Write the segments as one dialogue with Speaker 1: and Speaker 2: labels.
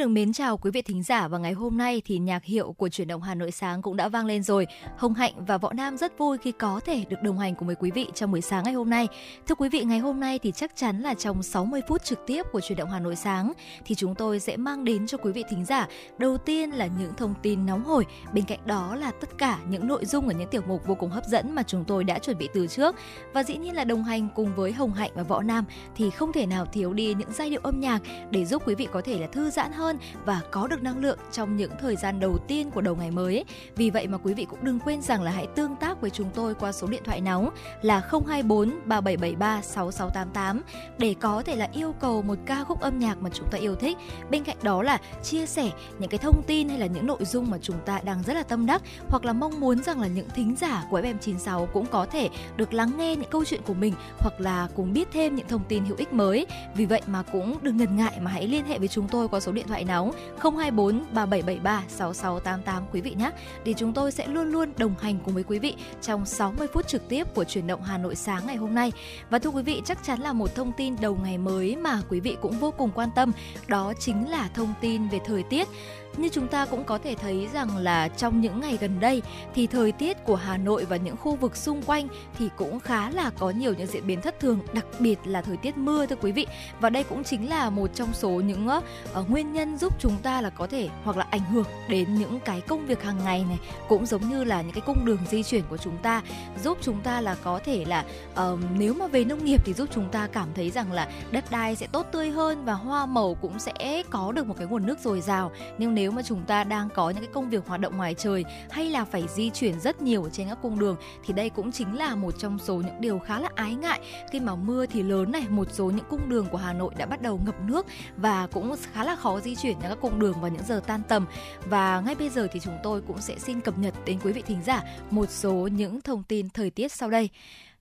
Speaker 1: Được mến chào quý vị thính giả và ngày hôm nay thì nhạc hiệu của chuyển động Hà Nội sáng cũng đã vang lên rồi. Hồng Hạnh và Võ Nam rất vui khi có thể được đồng hành cùng với quý vị trong buổi sáng ngày hôm nay. Thưa quý vị, ngày hôm nay thì chắc chắn là trong 60 phút trực tiếp của chuyển động Hà Nội sáng thì chúng tôi sẽ mang đến cho quý vị thính giả đầu tiên là những thông tin nóng hổi, bên cạnh đó là tất cả những nội dung ở những tiểu mục vô cùng hấp dẫn mà chúng tôi đã chuẩn bị từ trước. Và dĩ nhiên là đồng hành cùng với Hồng Hạnh và Võ Nam thì không thể nào thiếu đi những giai điệu âm nhạc để giúp quý vị có thể là thư giãn hơn và có được năng lượng trong những thời gian đầu tiên của đầu ngày mới. Vì vậy mà quý vị cũng đừng quên rằng là hãy tương tác với chúng tôi qua số điện thoại nóng là 024 3773 6688 để có thể là yêu cầu một ca khúc âm nhạc mà chúng ta yêu thích. Bên cạnh đó là chia sẻ những cái thông tin hay là những nội dung mà chúng ta đang rất là tâm đắc hoặc là mong muốn rằng là những thính giả của FM96 cũng có thể được lắng nghe những câu chuyện của mình hoặc là cùng biết thêm những thông tin hữu ích mới. Vì vậy mà cũng đừng ngần ngại mà hãy liên hệ với chúng tôi qua số điện thoại nóng 024 3773 6688 quý vị nhé. để chúng tôi sẽ luôn luôn đồng hành cùng với quý vị trong 60 phút trực tiếp của chuyển động Hà Nội sáng ngày hôm nay. Và thưa quý vị, chắc chắn là một thông tin đầu ngày mới mà quý vị cũng vô cùng quan tâm, đó chính là thông tin về thời tiết như chúng ta cũng có thể thấy rằng là trong những ngày gần đây thì thời tiết của Hà Nội và những khu vực xung quanh thì cũng khá là có nhiều những diễn biến thất thường, đặc biệt là thời tiết mưa thưa quý vị. Và đây cũng chính là một trong số những uh, nguyên nhân giúp chúng ta là có thể hoặc là ảnh hưởng đến những cái công việc hàng ngày này, cũng giống như là những cái cung đường di chuyển của chúng ta, giúp chúng ta là có thể là uh, nếu mà về nông nghiệp thì giúp chúng ta cảm thấy rằng là đất đai sẽ tốt tươi hơn và hoa màu cũng sẽ có được một cái nguồn nước dồi dào. Nhưng nếu nếu mà chúng ta đang có những cái công việc hoạt động ngoài trời hay là phải di chuyển rất nhiều trên các cung đường thì đây cũng chính là một trong số những điều khá là ái ngại khi mà mưa thì lớn này, một số những cung đường của Hà Nội đã bắt đầu ngập nước và cũng khá là khó di chuyển trên các cung đường vào những giờ tan tầm và ngay bây giờ thì chúng tôi cũng sẽ xin cập nhật đến quý vị thính giả một số những thông tin thời tiết sau đây.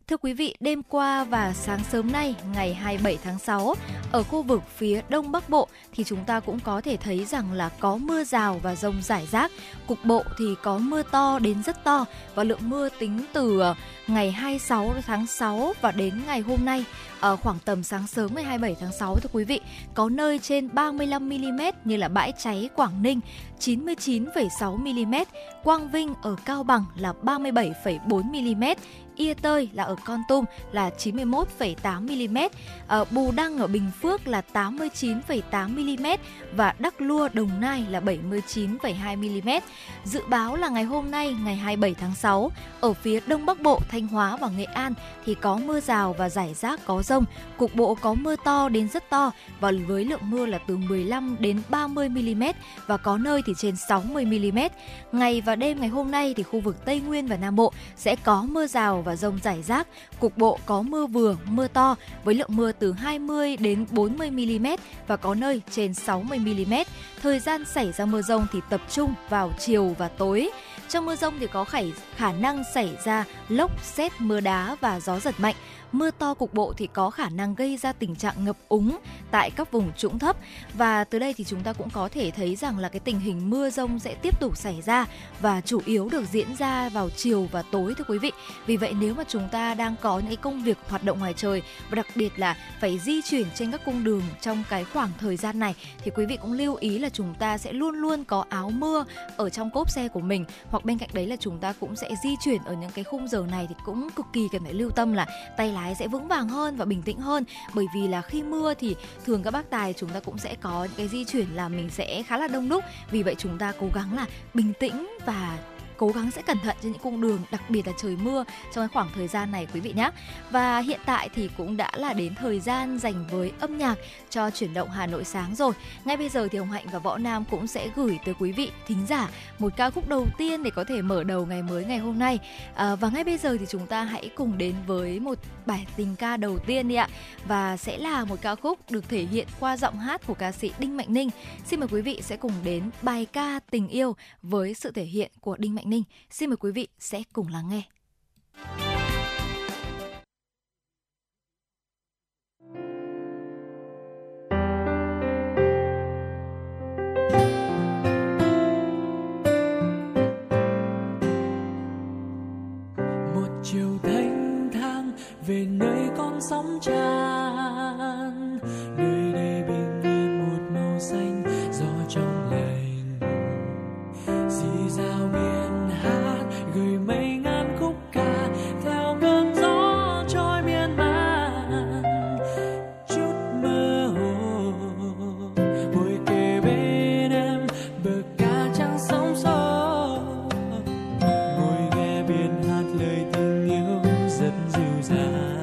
Speaker 1: Thưa quý vị, đêm qua và sáng sớm nay, ngày 27 tháng 6, ở khu vực phía Đông Bắc Bộ thì chúng ta cũng có thể thấy rằng là có mưa rào và rông rải rác. Cục bộ thì có mưa to đến rất to và lượng mưa tính từ ờ, ngày 26 tháng 6 và đến ngày hôm nay ở khoảng tầm sáng sớm ngày 27 tháng 6 thưa quý vị, có nơi trên 35 mm như là bãi cháy Quảng Ninh 99,6 mm, Quang Vinh ở Cao Bằng là 37,4 mm, Ia Tơi là ở Con Tum là 91,8 mm, ở Bù Đăng ở Bình Phước là 89,8 mm và Đắk Lua Đồng Nai là 79,2 mm. Dự báo là ngày hôm nay ngày 27 tháng 6 ở phía Đông Bắc Bộ, Thanh Hóa và Nghệ An thì có mưa rào và rải rác có rông, cục bộ có mưa to đến rất to và với lượng mưa là từ 15 đến 30 mm và có nơi thì trên 60 mm. Ngày và đêm ngày hôm nay thì khu vực Tây Nguyên và Nam Bộ sẽ có mưa rào và rông rải rác, cục bộ có mưa vừa, mưa to với lượng mưa từ 20 đến 40 mm và có nơi trên 60 mm. Thời gian xảy ra mưa rông thì tập trung vào chiều và tối. Trong mưa rông thì có khả, khả năng xảy ra lốc, xét, mưa đá và gió giật mạnh mưa to cục bộ thì có khả năng gây ra tình trạng ngập úng tại các vùng trũng thấp và từ đây thì chúng ta cũng có thể thấy rằng là cái tình hình mưa rông sẽ tiếp tục xảy ra và chủ yếu được diễn ra vào chiều và tối, thưa quý vị. Vì vậy, nếu mà chúng ta đang có những công việc hoạt động ngoài trời và đặc biệt là phải di chuyển trên các cung đường trong cái khoảng thời gian này, thì quý vị cũng lưu ý là chúng ta sẽ luôn luôn có áo mưa ở trong cốp xe của mình hoặc bên cạnh đấy là chúng ta cũng sẽ di chuyển ở những cái khung giờ này thì cũng cực kỳ cần phải lưu tâm là tay lái sẽ vững vàng hơn và bình tĩnh hơn. Bởi vì là khi mưa thì thường các bác tài chúng ta cũng sẽ có những cái di chuyển là mình sẽ khá là đông đúc. Vì vậy chúng ta cố gắng là bình tĩnh và cố gắng sẽ cẩn thận trên những cung đường đặc biệt là trời mưa trong cái khoảng thời gian này quý vị nhé và hiện tại thì cũng đã là đến thời gian dành với âm nhạc cho chuyển động Hà Nội sáng rồi. Ngay bây giờ thì Hồng Hạnh và Võ Nam cũng sẽ gửi tới quý vị thính giả một ca khúc đầu tiên để có thể mở đầu ngày mới ngày hôm nay. À, và ngay bây giờ thì chúng ta hãy cùng đến với một bài tình ca đầu tiên đi ạ. Và sẽ là một ca khúc được thể hiện qua giọng hát của ca sĩ Đinh Mạnh Ninh. Xin mời quý vị sẽ cùng đến bài ca tình yêu với sự thể hiện của Đinh Mạnh Ninh. Xin mời quý vị sẽ cùng lắng nghe.
Speaker 2: một chiều thanh thang về nơi con sóng tràn choose us.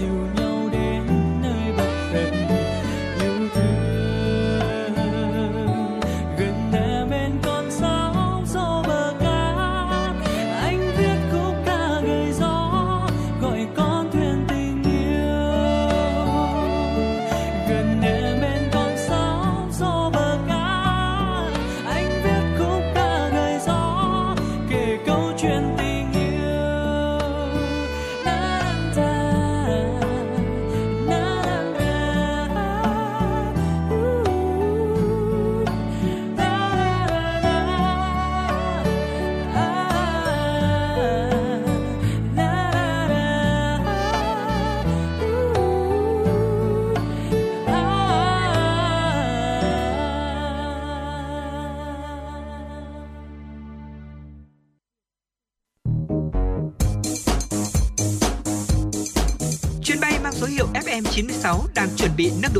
Speaker 2: you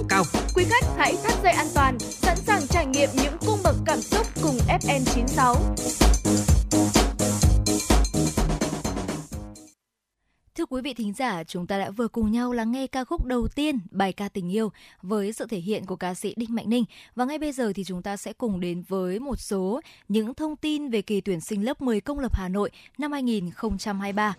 Speaker 2: cao.
Speaker 3: Quý khách hãy thắt dây an toàn, sẵn sàng trải nghiệm những cung bậc cảm xúc cùng FM96.
Speaker 1: Thưa quý vị thính giả, chúng ta đã vừa cùng nhau lắng nghe ca khúc đầu tiên, bài ca tình yêu với sự thể hiện của ca sĩ Đinh Mạnh Ninh. Và ngay bây giờ thì chúng ta sẽ cùng đến với một số những thông tin về kỳ tuyển sinh lớp 10 công lập Hà Nội năm 2023.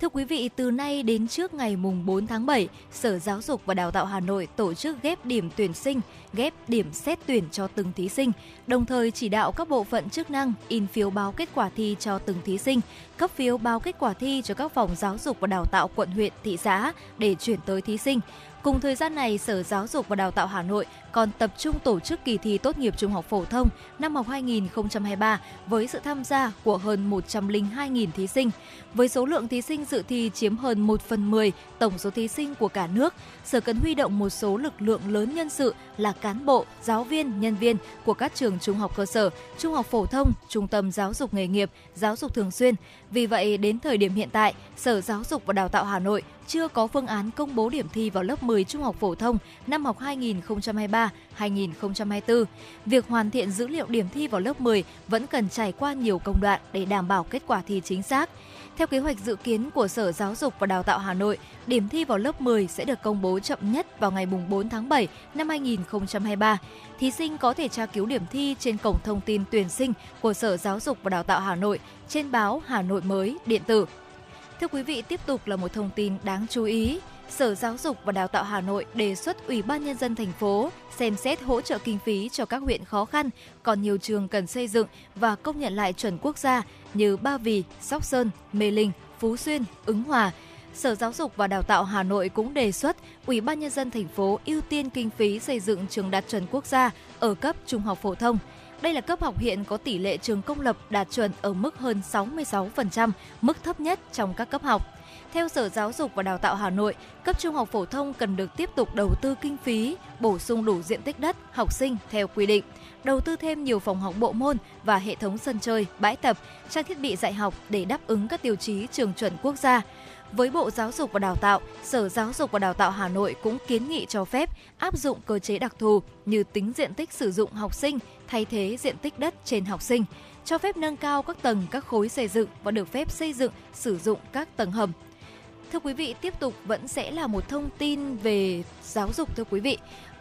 Speaker 1: Thưa quý vị, từ nay đến trước ngày mùng 4 tháng 7, Sở Giáo dục và Đào tạo Hà Nội tổ chức ghép điểm tuyển sinh, ghép điểm xét tuyển cho từng thí sinh, đồng thời chỉ đạo các bộ phận chức năng in phiếu báo kết quả thi cho từng thí sinh, cấp phiếu báo kết quả thi cho các phòng giáo dục và đào tạo quận huyện, thị xã để chuyển tới thí sinh. Cùng thời gian này, Sở Giáo dục và Đào tạo Hà Nội còn tập trung tổ chức kỳ thi tốt nghiệp trung học phổ thông năm học 2023 với sự tham gia của hơn 102.000 thí sinh. Với số lượng thí sinh dự thi chiếm hơn 1 phần 10 tổng số thí sinh của cả nước, Sở cần huy động một số lực lượng lớn nhân sự là cán bộ, giáo viên, nhân viên của các trường trung học cơ sở, trung học phổ thông, trung tâm giáo dục nghề nghiệp, giáo dục thường xuyên. Vì vậy, đến thời điểm hiện tại, Sở Giáo dục và Đào tạo Hà Nội chưa có phương án công bố điểm thi vào lớp 10 trung học phổ thông năm học 2023 2023-2024. Việc hoàn thiện dữ liệu điểm thi vào lớp 10 vẫn cần trải qua nhiều công đoạn để đảm bảo kết quả thi chính xác. Theo kế hoạch dự kiến của Sở Giáo dục và Đào tạo Hà Nội, điểm thi vào lớp 10 sẽ được công bố chậm nhất vào ngày 4 tháng 7 năm 2023. Thí sinh có thể tra cứu điểm thi trên cổng thông tin tuyển sinh của Sở Giáo dục và Đào tạo Hà Nội trên báo Hà Nội mới điện tử. Thưa quý vị, tiếp tục là một thông tin đáng chú ý. Sở Giáo dục và Đào tạo Hà Nội đề xuất Ủy ban Nhân dân thành phố xem xét hỗ trợ kinh phí cho các huyện khó khăn, còn nhiều trường cần xây dựng và công nhận lại chuẩn quốc gia như Ba Vì, Sóc Sơn, Mê Linh, Phú Xuyên, Ứng Hòa. Sở Giáo dục và Đào tạo Hà Nội cũng đề xuất Ủy ban Nhân dân thành phố ưu tiên kinh phí xây dựng trường đạt chuẩn quốc gia ở cấp trung học phổ thông. Đây là cấp học hiện có tỷ lệ trường công lập đạt chuẩn ở mức hơn 66%, mức thấp nhất trong các cấp học. Theo Sở Giáo dục và Đào tạo Hà Nội, cấp trung học phổ thông cần được tiếp tục đầu tư kinh phí, bổ sung đủ diện tích đất, học sinh theo quy định, đầu tư thêm nhiều phòng học bộ môn và hệ thống sân chơi, bãi tập, trang thiết bị dạy học để đáp ứng các tiêu chí trường chuẩn quốc gia. Với Bộ Giáo dục và Đào tạo, Sở Giáo dục và Đào tạo Hà Nội cũng kiến nghị cho phép áp dụng cơ chế đặc thù như tính diện tích sử dụng học sinh thay thế diện tích đất trên học sinh, cho phép nâng cao các tầng các khối xây dựng và được phép xây dựng sử dụng các tầng hầm. Thưa quý vị, tiếp tục vẫn sẽ là một thông tin về giáo dục thưa quý vị.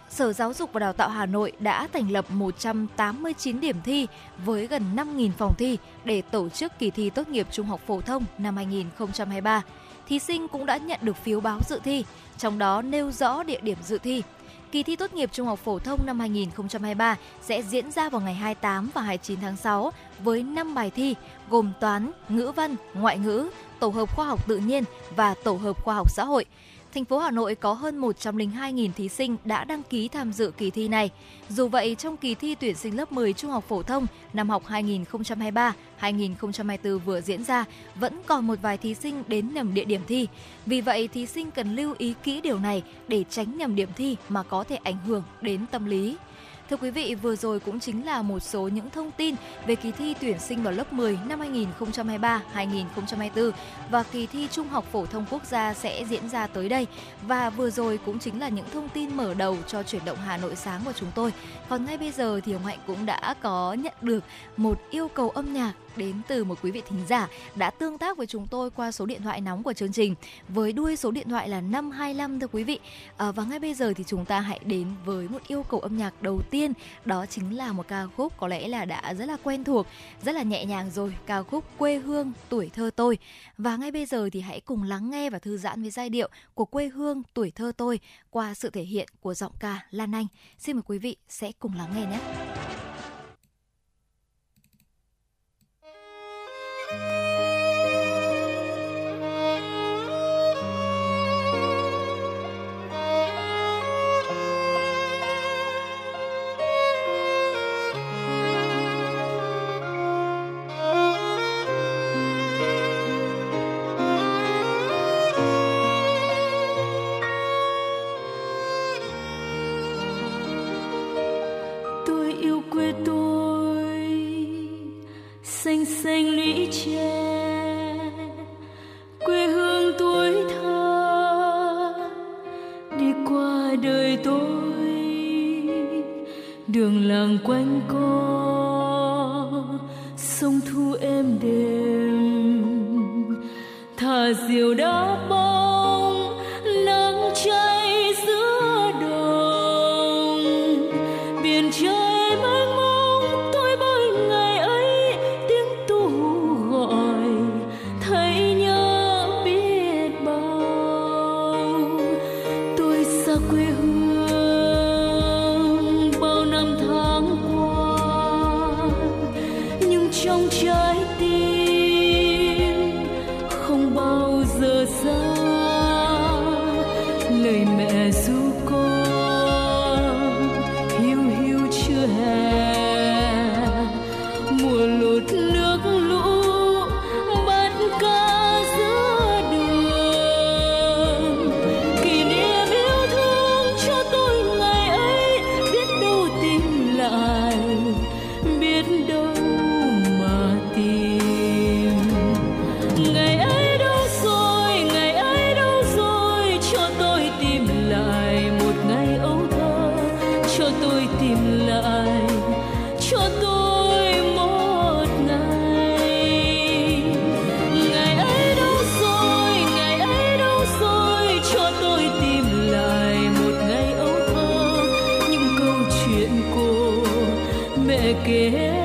Speaker 1: Sở Giáo dục và Đào tạo Hà Nội đã thành lập 189 điểm thi với gần 5.000 phòng thi để tổ chức kỳ thi tốt nghiệp trung học phổ thông năm 2023. Thí sinh cũng đã nhận được phiếu báo dự thi, trong đó nêu rõ địa điểm dự thi. Kỳ thi tốt nghiệp trung học phổ thông năm 2023 sẽ diễn ra vào ngày 28 và 29 tháng 6 với 5 bài thi gồm toán, ngữ văn, ngoại ngữ, tổ hợp khoa học tự nhiên và tổ hợp khoa học xã hội. Thành phố Hà Nội có hơn 102.000 thí sinh đã đăng ký tham dự kỳ thi này. Dù vậy, trong kỳ thi tuyển sinh lớp 10 trung học phổ thông năm học 2023-2024 vừa diễn ra, vẫn còn một vài thí sinh đến nhầm địa điểm thi. Vì vậy, thí sinh cần lưu ý kỹ điều này để tránh nhầm điểm thi mà có thể ảnh hưởng đến tâm lý. Thưa quý vị, vừa rồi cũng chính là một số những thông tin về kỳ thi tuyển sinh vào lớp 10 năm 2023-2024 và kỳ thi Trung học phổ thông quốc gia sẽ diễn ra tới đây. Và vừa rồi cũng chính là những thông tin mở đầu cho chuyển động Hà Nội sáng của chúng tôi. Còn ngay bây giờ thì Hồng Hạnh cũng đã có nhận được một yêu cầu âm nhạc đến từ một quý vị thính giả đã tương tác với chúng tôi qua số điện thoại nóng của chương trình với đuôi số điện thoại là 525 thưa quý vị. À, và ngay bây giờ thì chúng ta hãy đến với một yêu cầu âm nhạc đầu tiên đó chính là một ca khúc có lẽ là đã rất là quen thuộc, rất là nhẹ nhàng rồi, ca khúc Quê hương tuổi thơ tôi. Và ngay bây giờ thì hãy cùng lắng nghe và thư giãn với giai điệu của Quê hương tuổi thơ tôi qua sự thể hiện của giọng ca Lan Anh. Xin mời quý vị sẽ cùng lắng nghe nhé.
Speaker 2: again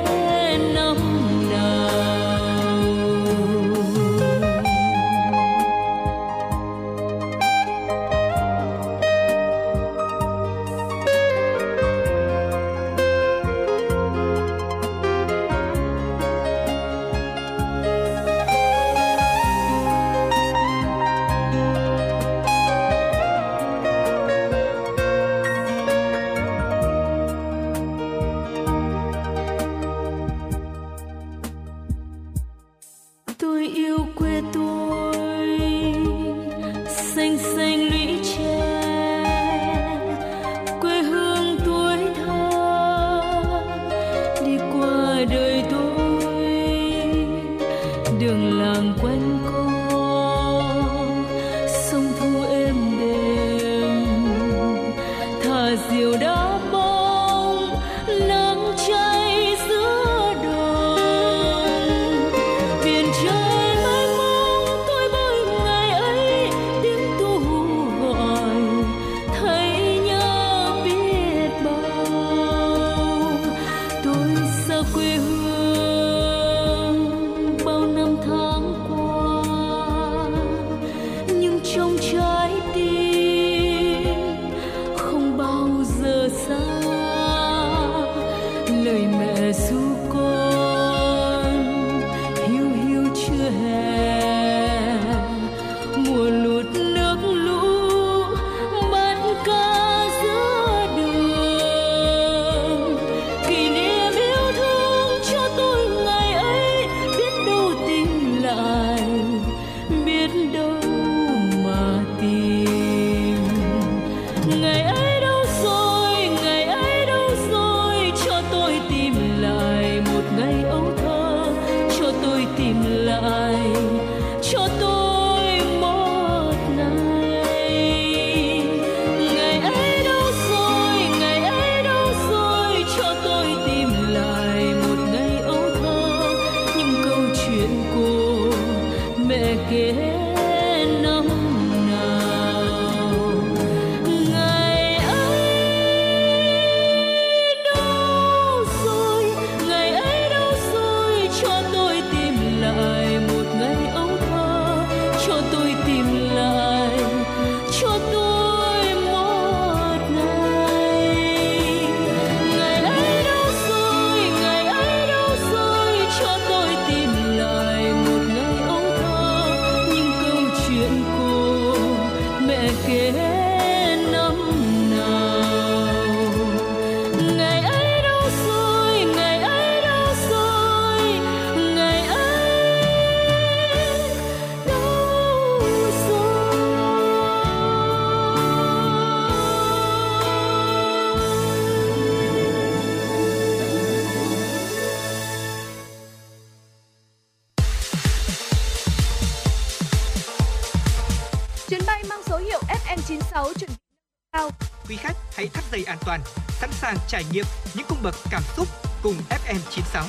Speaker 2: trải nghiệm những cung bậc cảm xúc cùng FM 96.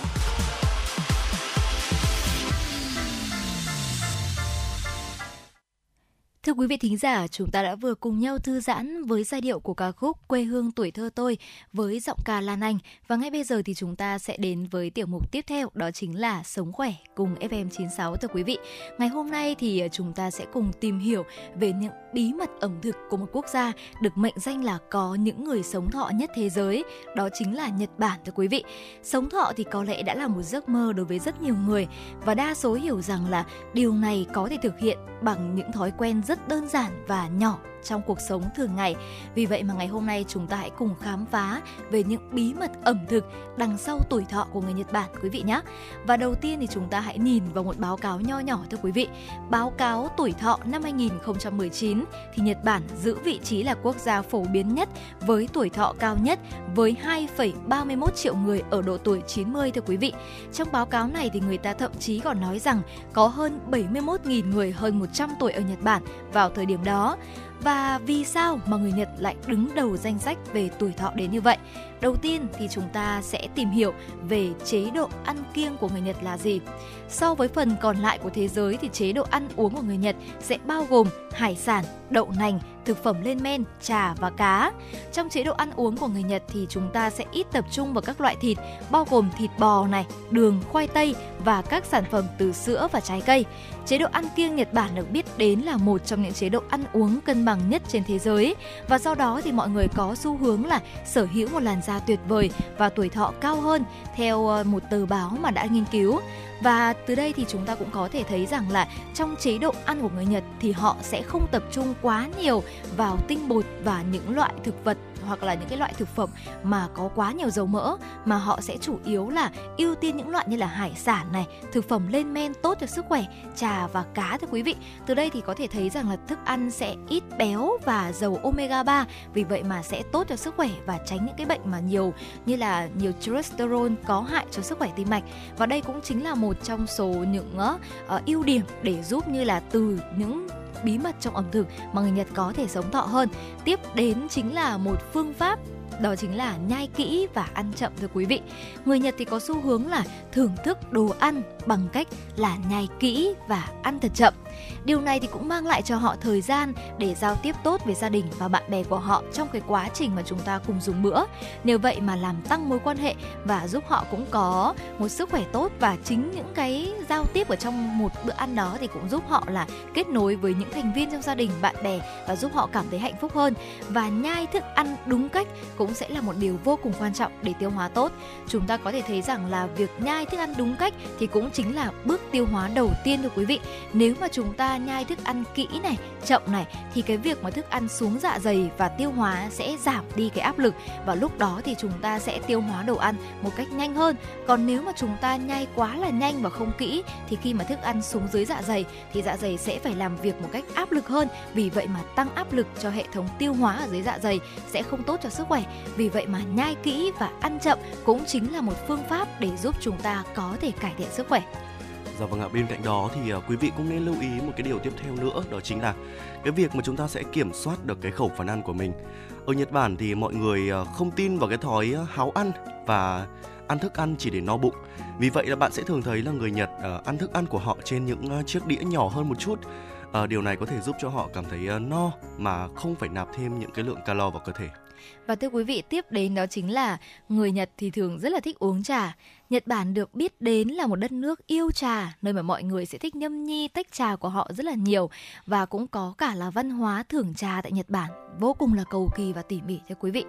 Speaker 1: Thưa quý vị thính giả, chúng ta đã vừa cùng nhau thư giãn với giai điệu của ca khúc Quê hương tuổi thơ tôi với giọng ca Lan Anh. Và ngay bây giờ thì chúng ta sẽ đến với tiểu mục tiếp theo, đó chính là Sống khỏe cùng FM96 thưa quý vị. Ngày hôm nay thì à, chúng ta sẽ cùng tìm hiểu về những bí mật ẩm thực của một quốc gia được mệnh danh là có những người sống thọ nhất thế giới, đó chính là Nhật Bản thưa quý vị. Sống thọ thì có lẽ đã là một giấc mơ đối với rất nhiều người và đa số hiểu rằng là điều này có thể thực hiện bằng những thói quen rất đơn giản và nhỏ trong cuộc sống thường ngày. Vì vậy mà ngày hôm nay chúng ta hãy cùng khám phá về những bí mật ẩm thực đằng sau tuổi thọ của người Nhật Bản quý vị nhé. Và đầu tiên thì chúng ta hãy nhìn vào một báo cáo nho nhỏ thưa quý vị. Báo cáo tuổi thọ năm 2019 thì Nhật Bản giữ vị trí là quốc gia phổ biến nhất với tuổi thọ cao nhất với 2,31 triệu người ở độ tuổi 90 thưa quý vị. Trong báo cáo này thì người ta thậm chí còn nói rằng có hơn 71.000 người hơn 100 tuổi ở Nhật Bản vào thời điểm đó. Và vì sao mà người Nhật lại đứng đầu danh sách về tuổi thọ đến như vậy? Đầu tiên thì chúng ta sẽ tìm hiểu về chế độ ăn kiêng của người Nhật là gì. So với phần còn lại của thế giới thì chế độ ăn uống của người Nhật sẽ bao gồm hải sản, đậu nành, thực phẩm lên men, trà và cá. Trong chế độ ăn uống của người Nhật thì chúng ta sẽ ít tập trung vào các loại thịt bao gồm thịt bò này, đường, khoai tây và các sản phẩm từ sữa và trái cây. Chế độ ăn kiêng Nhật Bản được biết đến là một trong những chế độ ăn uống cân bằng nhất trên thế giới và do đó thì mọi người có xu hướng là sở hữu một làn da tuyệt vời và tuổi thọ cao hơn theo ờ, một tờ báo mà đã nghiên cứu. Và từ đây thì chúng ta cũng có thể thấy rằng là trong chế độ ăn của người Nhật thì họ sẽ không tập trung quá nhiều vào tinh bột và những loại thực vật hoặc là những cái loại thực phẩm mà có quá nhiều dầu mỡ mà họ sẽ chủ yếu là ưu tiên những loại như là hải sản này, thực phẩm lên men tốt cho sức khỏe, trà và cá thưa quý vị. Từ đây thì có thể thấy rằng là thức ăn sẽ ít béo và dầu omega 3, vì vậy mà sẽ tốt cho sức khỏe và tránh những cái bệnh mà nhiều như là nhiều cholesterol có hại cho sức khỏe tim mạch. Và đây cũng chính là một trong số những uh, ưu điểm để giúp như là từ những bí mật trong ẩm thực mà người Nhật có thể sống thọ hơn. Tiếp đến chính là một phương pháp đó chính là nhai kỹ và ăn chậm thưa quý vị. Người Nhật thì có xu hướng là thưởng thức đồ ăn bằng cách là nhai kỹ và ăn thật chậm. Điều này thì cũng mang lại cho họ thời gian để giao tiếp tốt với gia đình và bạn bè của họ trong cái quá trình mà chúng ta cùng dùng bữa. Nếu vậy mà làm tăng mối quan hệ và giúp họ cũng có một sức khỏe tốt và chính những cái giao tiếp ở trong một bữa ăn đó thì cũng giúp họ là kết nối với những thành viên trong gia đình, bạn bè và giúp họ cảm thấy hạnh phúc hơn. Và nhai thức ăn đúng cách cũng sẽ là một điều vô cùng quan trọng để tiêu hóa tốt. Chúng ta có thể thấy rằng là việc nhai thức ăn đúng cách thì cũng chính là bước tiêu hóa đầu tiên thưa quý vị. Nếu mà chúng ta nhai thức ăn kỹ này, chậm này thì cái việc mà thức ăn xuống dạ dày và tiêu hóa sẽ giảm đi cái áp lực và lúc đó thì chúng ta sẽ tiêu hóa đồ ăn một cách nhanh hơn. Còn nếu mà chúng ta nhai quá là nhanh và không kỹ thì khi mà thức ăn xuống dưới dạ dày thì dạ dày sẽ phải làm việc một cách áp lực hơn. Vì vậy mà tăng áp lực cho hệ thống tiêu hóa ở dưới dạ dày sẽ không tốt cho sức khỏe. Vì vậy mà nhai kỹ và ăn chậm cũng chính là một phương pháp để giúp chúng ta có thể cải thiện sức khỏe.
Speaker 4: Dạ vâng ạ, bên cạnh đó thì uh, quý vị cũng nên lưu ý một cái điều tiếp theo nữa đó chính là cái việc mà chúng ta sẽ kiểm soát được cái khẩu phần ăn của mình. Ở Nhật Bản thì mọi người uh, không tin vào cái thói uh, háo ăn và ăn thức ăn chỉ để no bụng. Vì vậy là bạn sẽ thường thấy là người Nhật uh, ăn thức ăn của họ trên những uh, chiếc đĩa nhỏ hơn một chút. Uh, điều này có thể giúp cho họ cảm thấy uh, no mà không phải nạp thêm những cái lượng calo vào cơ thể.
Speaker 1: Và thưa quý vị, tiếp đến đó chính là người Nhật thì thường rất là thích uống trà. Nhật Bản được biết đến là một đất nước yêu trà, nơi mà mọi người sẽ thích nhâm nhi tách trà của họ rất là nhiều và cũng có cả là văn hóa thưởng trà tại Nhật Bản vô cùng là cầu kỳ và tỉ mỉ thưa quý vị.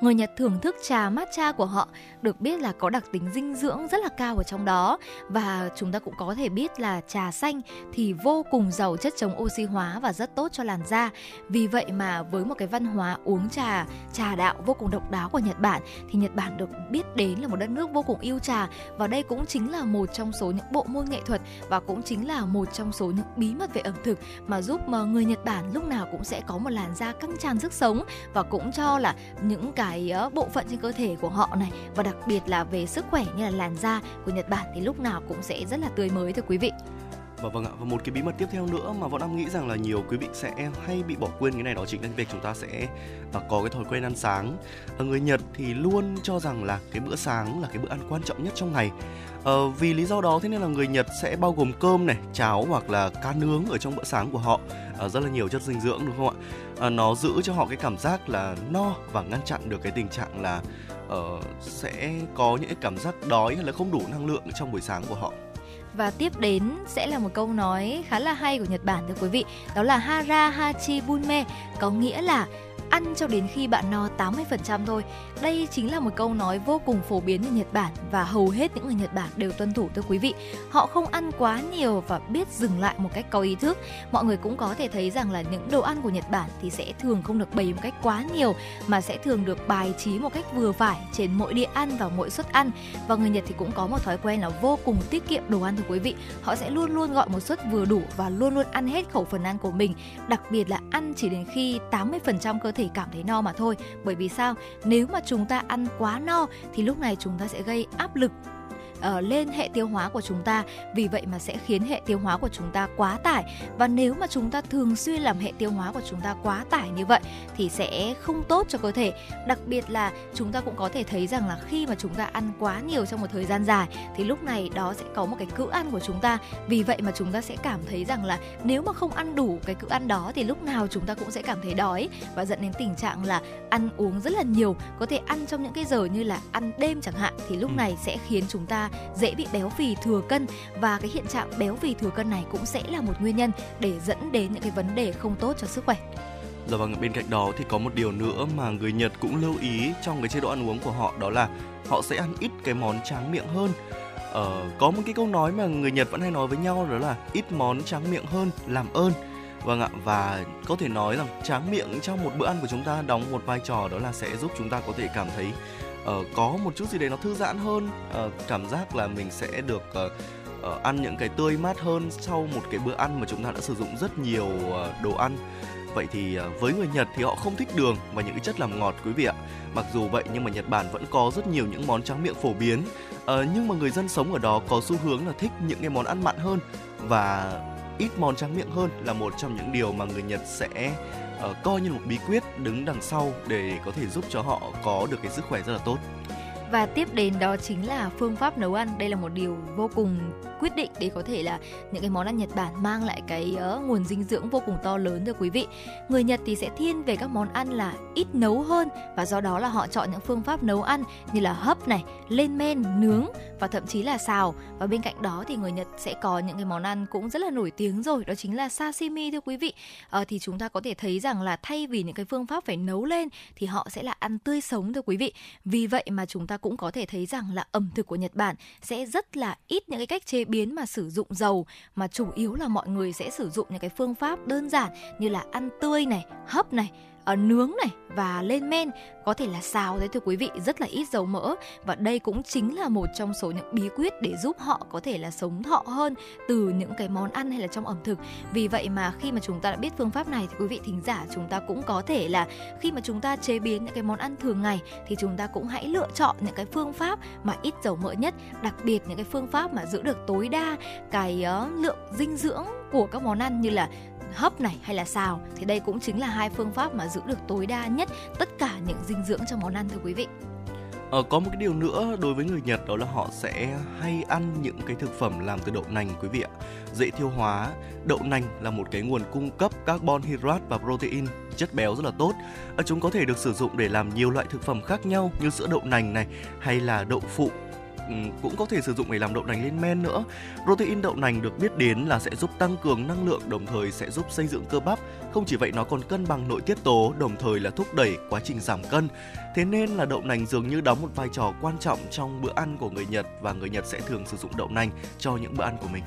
Speaker 1: Người Nhật thưởng thức trà matcha của họ được biết là có đặc tính dinh dưỡng rất là cao ở trong đó và chúng ta cũng có thể biết là trà xanh thì vô cùng giàu chất chống oxy hóa và rất tốt cho làn da. Vì vậy mà với một cái văn hóa uống trà, trà đạo vô cùng độc đáo của Nhật Bản thì Nhật Bản được biết đến là một đất nước vô cùng yêu trà và đây cũng chính là một trong số những bộ môn nghệ thuật và cũng chính là một trong số những bí mật về ẩm thực mà giúp mà người Nhật Bản lúc nào cũng sẽ có một làn da căng tràn sức sống và cũng cho là những cái ờ, bộ phận trên cơ thể của họ này và đặc biệt là về sức khỏe như là làn da của Nhật Bản thì lúc nào cũng sẽ rất là tươi mới, thưa quý vị.
Speaker 4: Và vâng ạ, và một cái bí mật tiếp theo nữa mà Võ Nam nghĩ rằng là nhiều quý vị sẽ hay bị bỏ quên cái này đó chính là việc chúng ta sẽ uh, có cái thói quen ăn sáng. Uh, người Nhật thì luôn cho rằng là cái bữa sáng là cái bữa ăn quan trọng nhất trong ngày. Uh, vì lý do đó thế nên là người Nhật sẽ bao gồm cơm này, cháo hoặc là cá nướng ở trong bữa sáng của họ. Uh, rất là nhiều chất dinh dưỡng đúng không ạ? Uh, nó giữ cho họ cái cảm giác là no và ngăn chặn được cái tình trạng là uh, sẽ có những cái cảm giác đói hay là không đủ năng lượng trong buổi sáng của họ.
Speaker 1: Và tiếp đến sẽ là một câu nói khá là hay của Nhật Bản thưa quý vị, đó là hara hachi bunme, có nghĩa là ăn cho đến khi bạn no 80% thôi. Đây chính là một câu nói vô cùng phổ biến ở Nhật Bản và hầu hết những người Nhật Bản đều tuân thủ thưa quý vị. Họ không ăn quá nhiều và biết dừng lại một cách có ý thức. Mọi người cũng có thể thấy rằng là những đồ ăn của Nhật Bản thì sẽ thường không được bày một cách quá nhiều mà sẽ thường được bài trí một cách vừa phải trên mỗi đĩa ăn và mỗi suất ăn. Và người Nhật thì cũng có một thói quen là vô cùng tiết kiệm đồ ăn thưa quý vị. Họ sẽ luôn luôn gọi một suất vừa đủ và luôn luôn ăn hết khẩu phần ăn của mình, đặc biệt là ăn chỉ đến khi 80% cơ thể thể cảm thấy no mà thôi. Bởi vì sao? Nếu mà chúng ta ăn quá no, thì lúc này chúng ta sẽ gây áp lực uh, lên hệ tiêu hóa của chúng ta. Vì vậy mà sẽ khiến hệ tiêu hóa của chúng ta quá tải. Và nếu mà chúng ta thường xuyên làm hệ tiêu hóa của chúng ta quá tải như vậy thì sẽ không tốt cho cơ thể. Đặc biệt là chúng ta cũng có thể thấy rằng là khi mà chúng ta ăn quá nhiều trong một thời gian dài thì lúc này đó sẽ có một cái cữ ăn của chúng ta. Vì vậy mà chúng ta sẽ cảm thấy rằng là nếu mà không ăn đủ cái cữ ăn đó thì lúc nào chúng ta cũng sẽ cảm thấy đói và dẫn đến tình trạng là ăn uống rất là nhiều. Có thể ăn trong những cái giờ như là ăn đêm chẳng hạn thì lúc ừ. này sẽ khiến chúng ta dễ bị béo phì thừa cân và cái hiện trạng béo phì thừa cân này cũng sẽ là một nguyên nhân để dẫn đến những cái vấn đề không tốt cho sức khỏe.
Speaker 4: Dạ vâng, bên cạnh đó thì có một điều nữa mà người Nhật cũng lưu ý trong cái chế độ ăn uống của họ đó là họ sẽ ăn ít cái món tráng miệng hơn. Ờ, có một cái câu nói mà người Nhật vẫn hay nói với nhau đó là ít món tráng miệng hơn làm ơn. Vâng ạ, và có thể nói rằng tráng miệng trong một bữa ăn của chúng ta đóng một vai trò đó là sẽ giúp chúng ta có thể cảm thấy uh, có một chút gì đấy nó thư giãn hơn. Uh, cảm giác là mình sẽ được uh, uh, ăn những cái tươi mát hơn sau một cái bữa ăn mà chúng ta đã sử dụng rất nhiều uh, đồ ăn. Vậy thì uh, với người Nhật thì họ không thích đường và những cái chất làm ngọt quý vị ạ. Mặc dù vậy nhưng mà Nhật Bản vẫn có rất nhiều những món tráng miệng phổ biến. Uh, nhưng mà người dân sống ở đó có xu hướng là thích những cái món ăn mặn hơn và ít món tráng miệng hơn là một trong những điều mà người Nhật sẽ Ờ, uh, coi như một bí quyết đứng đằng sau để có thể giúp cho họ có được cái sức khỏe rất là tốt.
Speaker 1: Và tiếp đến đó chính là phương pháp nấu ăn. Đây là một điều vô cùng quyết định để có thể là những cái món ăn Nhật Bản mang lại cái uh, nguồn dinh dưỡng vô cùng to lớn cho quý vị. Người Nhật thì sẽ thiên về các món ăn là ít nấu hơn và do đó là họ chọn những phương pháp nấu ăn như là hấp này lên men nướng và thậm chí là xào. Và bên cạnh đó thì người Nhật sẽ có những cái món ăn cũng rất là nổi tiếng rồi đó chính là sashimi thưa quý vị. À, thì chúng ta có thể thấy rằng là thay vì những cái phương pháp phải nấu lên thì họ sẽ là ăn tươi sống thưa quý vị. Vì vậy mà chúng ta cũng có thể thấy rằng là ẩm thực của Nhật Bản sẽ rất là ít những cái cách chế biến mà sử dụng dầu, mà chủ yếu là mọi người sẽ sử dụng những cái phương pháp đơn giản như là ăn tươi này, hấp này uh, nướng này và lên men có thể là xào đấy thưa quý vị rất là ít dầu mỡ. Và đây cũng chính là một trong số những bí quyết để giúp họ có thể là sống thọ hơn từ những cái món ăn hay là trong ẩm thực. Vì vậy mà khi mà chúng ta đã biết phương pháp này thì quý vị thính giả chúng ta cũng có thể là khi mà chúng ta chế biến những cái món ăn thường ngày thì chúng ta cũng hãy lựa chọn những cái phương pháp mà ít dầu mỡ nhất đặc biệt những cái phương pháp mà giữ được tối đa cái uh, lượng dinh dưỡng của các món ăn như là hấp này hay là xào thì đây cũng chính là hai phương pháp mà giữ được tối đa nhất tất cả những dinh dưỡng trong món ăn thưa quý vị.
Speaker 4: Ờ, có một cái điều nữa đối với người Nhật đó là họ sẽ hay ăn những cái thực phẩm làm từ đậu nành quý vị ạ. Dễ tiêu hóa, đậu nành là một cái nguồn cung cấp carbon hydrate và protein, chất béo rất là tốt. Ờ, chúng có thể được sử dụng để làm nhiều loại thực phẩm khác nhau như sữa đậu nành này hay là đậu phụ Ừ, cũng có thể sử dụng để làm đậu nành lên men nữa. Protein đậu nành được biết đến là sẽ giúp tăng cường năng lượng, đồng thời sẽ giúp xây dựng cơ bắp. Không chỉ vậy, nó còn cân bằng nội tiết tố, đồng thời là thúc đẩy quá trình giảm cân. Thế nên là đậu nành dường như đóng một vai trò quan trọng trong bữa ăn của người Nhật và người Nhật sẽ thường sử dụng đậu nành cho những bữa ăn của mình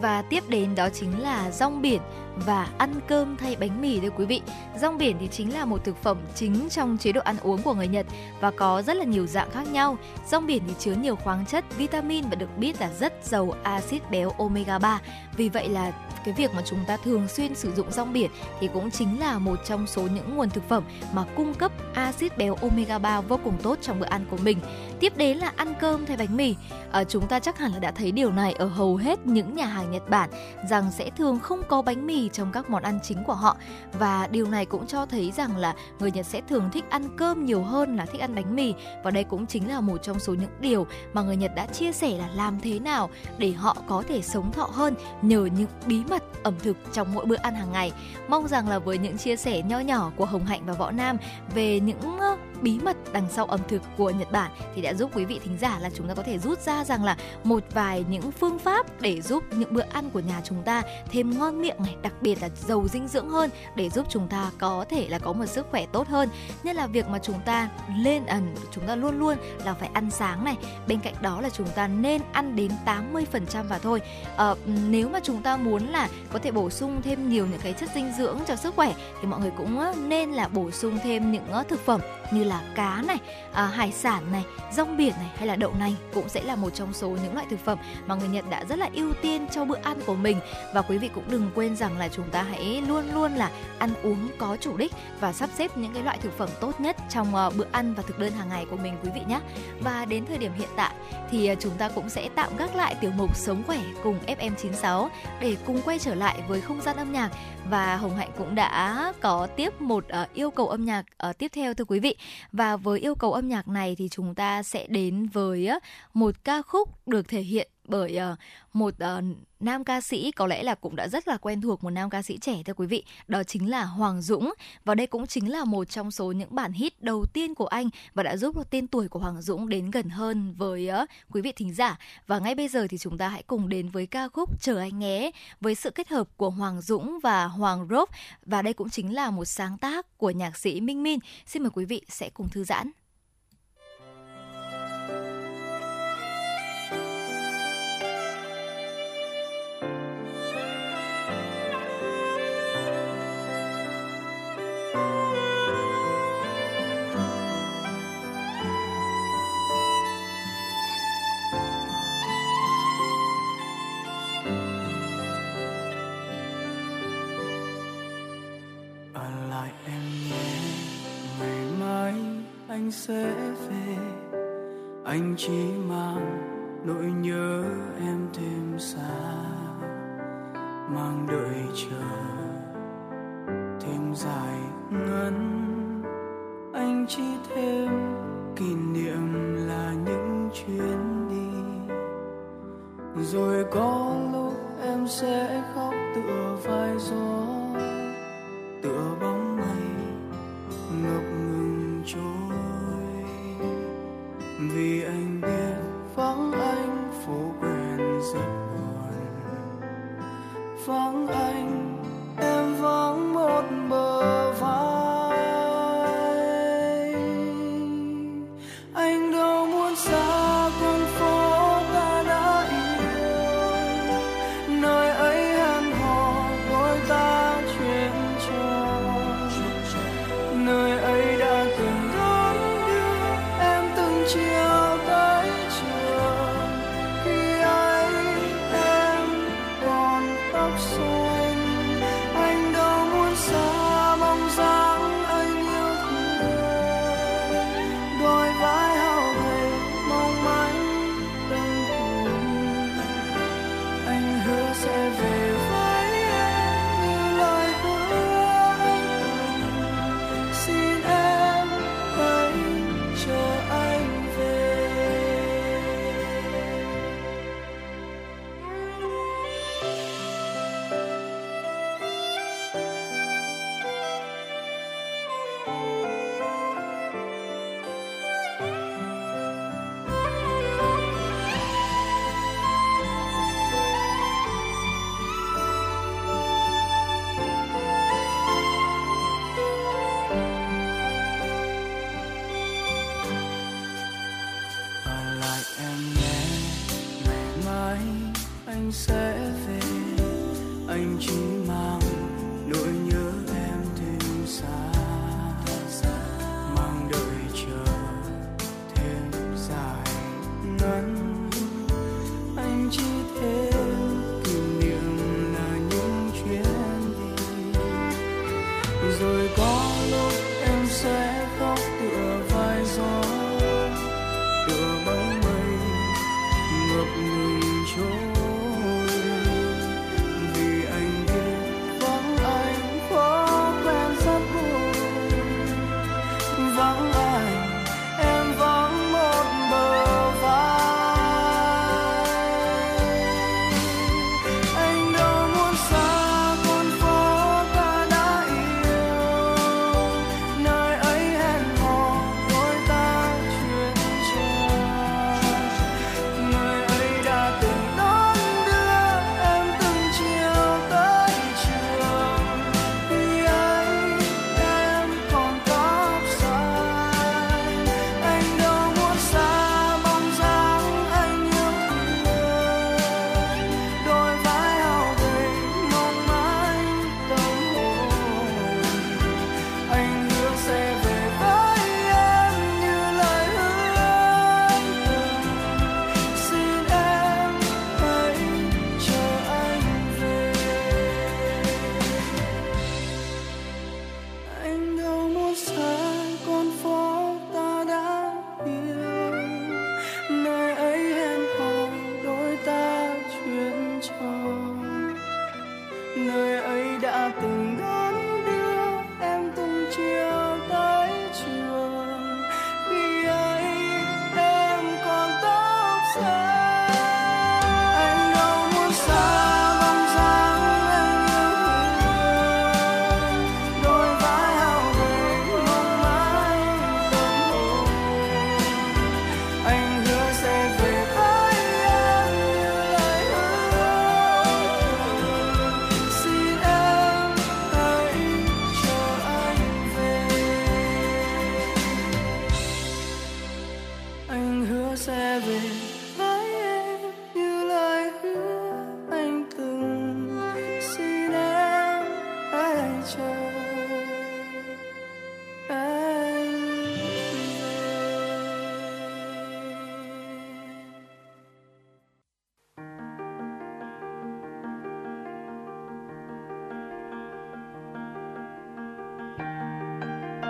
Speaker 1: và tiếp đến đó chính là rong biển và ăn cơm thay bánh mì đây quý vị. Rong biển thì chính là một thực phẩm chính trong chế độ ăn uống của người Nhật và có rất là nhiều dạng khác nhau. Rong biển thì chứa nhiều khoáng chất, vitamin và được biết là rất giàu axit béo omega 3. Vì vậy là cái việc mà chúng ta thường xuyên sử dụng rong biển thì cũng chính là một trong số những nguồn thực phẩm mà cung cấp axit béo omega 3 vô cùng tốt trong bữa ăn của mình. Tiếp đến là ăn cơm thay bánh mì. À, chúng ta chắc hẳn là đã thấy điều này ở hầu hết những nhà hàng Nhật Bản rằng sẽ thường không có bánh mì trong các món ăn chính của họ và điều này cũng cho thấy rằng là người Nhật sẽ thường thích ăn cơm nhiều hơn là thích ăn bánh mì và đây cũng chính là một trong số những điều mà người Nhật đã chia sẻ là làm thế nào để họ có thể sống thọ hơn nhờ những bí mật ẩm thực trong mỗi bữa ăn hàng ngày. Mong rằng là với những chia sẻ nho nhỏ của Hồng Hạnh và Võ Nam về những bí mật đằng sau ẩm thực của Nhật Bản thì đã giúp quý vị thính giả là chúng ta có thể rút ra rằng là một vài những phương pháp để giúp những bữa ăn của nhà chúng ta thêm ngon miệng này, đặc biệt là giàu dinh dưỡng hơn để giúp chúng ta có thể là có một sức khỏe tốt hơn. Nhất là việc mà chúng ta lên ẩn à, chúng ta luôn luôn là phải ăn sáng này. Bên cạnh đó là chúng ta nên ăn đến 80% và thôi. À, nếu mà chúng ta muốn là có thể bổ sung thêm nhiều những cái chất dinh dưỡng cho sức khỏe thì mọi người cũng nên là bổ sung thêm những thực phẩm như là cá này, à, hải sản này, rong biển này hay là đậu nành cũng sẽ là một trong số những loại thực phẩm mà người Nhật đã rất là ưu tiên cho bữa ăn của mình và quý vị cũng đừng quên rằng là chúng ta hãy luôn luôn là ăn uống có chủ đích và sắp xếp những cái loại thực phẩm tốt nhất trong uh, bữa ăn và thực đơn hàng ngày của mình quý vị nhé. Và đến thời điểm hiện tại thì ờ, chúng ta cũng sẽ tạm gác lại tiểu mục sống khỏe cùng FM96 để cùng quay trở lại với không gian âm nhạc và Hồng Hạnh cũng đã có tiếp một uh, yêu cầu âm nhạc uh, tiếp theo thưa quý vị. Và với yêu cầu âm nhạc này thì chúng ta sẽ đến với uh, một ca khúc được thể hiện bởi uh, một uh, nam ca sĩ có lẽ là cũng đã rất là quen thuộc một nam ca sĩ trẻ thưa quý vị. Đó chính là Hoàng Dũng. Và đây cũng chính là một trong số những bản hit đầu tiên của anh và đã giúp tên tuổi của Hoàng Dũng đến gần hơn với uh, quý vị thính giả. Và ngay bây giờ thì chúng ta hãy cùng đến với ca khúc chờ anh nhé với sự kết hợp của Hoàng Dũng và Hoàng Rốp. Và đây cũng chính là một sáng tác của nhạc sĩ Minh Min xin mời quý vị sẽ cùng thư giãn.
Speaker 5: Anh sẽ về. Anh chỉ mang nỗi nhớ em thêm xa mang đợi chờ thêm dài ngắn. Anh chỉ thêm kỷ niệm là những chuyến đi. Rồi có lúc em sẽ khóc tựa vai gió, tựa bóng vì anh biết vắng anh phố quen rất buồn vắng anh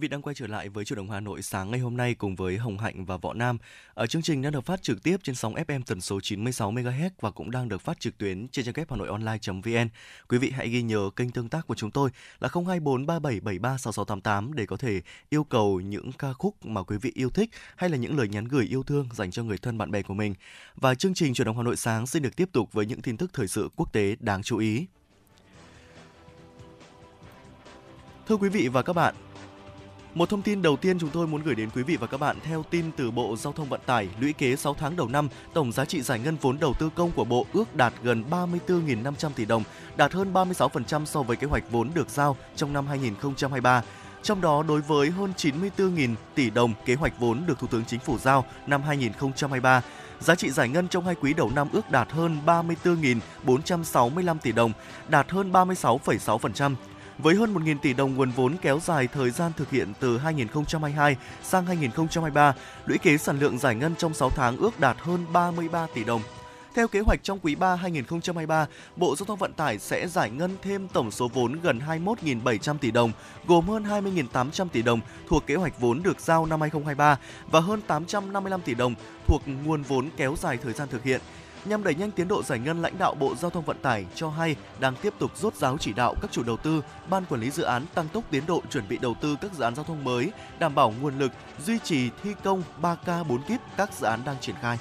Speaker 4: vị đang quay trở lại với chủ động Hà Nội sáng ngày hôm nay cùng với Hồng Hạnh và Võ Nam. Ở chương trình đang được phát trực tiếp trên sóng FM tần số 96 MHz và cũng đang được phát trực tuyến trên trang web hanoionline.vn. Quý vị hãy ghi nhớ kênh tương tác của chúng tôi là 02437736688 để có thể yêu cầu những ca khúc mà quý vị yêu thích hay là những lời nhắn gửi yêu thương dành cho người thân bạn bè của mình. Và chương trình chủ động Hà Nội sáng xin được tiếp tục với những tin tức thời sự quốc tế đáng chú ý. Thưa quý vị và các bạn, một thông tin đầu tiên chúng tôi muốn gửi đến quý vị và các bạn theo tin từ Bộ Giao thông Vận tải, lũy kế 6 tháng đầu năm, tổng giá trị giải ngân vốn đầu tư công của Bộ ước đạt gần 34.500 tỷ đồng, đạt hơn 36% so với kế hoạch vốn được giao trong năm 2023. Trong đó, đối với hơn 94.000 tỷ đồng kế hoạch vốn được Thủ tướng Chính phủ giao năm 2023, giá trị giải ngân trong hai quý đầu năm ước đạt hơn 34.465 tỷ đồng, đạt hơn 36,6%. Với hơn 1.000 tỷ đồng nguồn vốn kéo dài thời gian thực hiện từ 2022 sang 2023, lũy kế sản lượng giải ngân trong 6 tháng ước đạt hơn 33 tỷ đồng. Theo kế hoạch trong quý 3 2023, Bộ Giao thông Vận tải sẽ giải ngân thêm tổng số vốn gần 21.700 tỷ đồng, gồm hơn 20.800 tỷ đồng thuộc kế hoạch vốn được giao năm 2023 và hơn 855 tỷ đồng thuộc nguồn vốn kéo dài thời gian thực hiện. Nhằm đẩy nhanh tiến độ giải ngân, lãnh đạo Bộ Giao thông Vận tải cho hay đang tiếp tục rốt ráo chỉ đạo các chủ đầu tư, ban quản lý dự án tăng tốc tiến độ chuẩn bị đầu tư các dự án giao thông mới, đảm bảo nguồn lực, duy trì thi công 3K 4 kíp các dự án đang triển khai.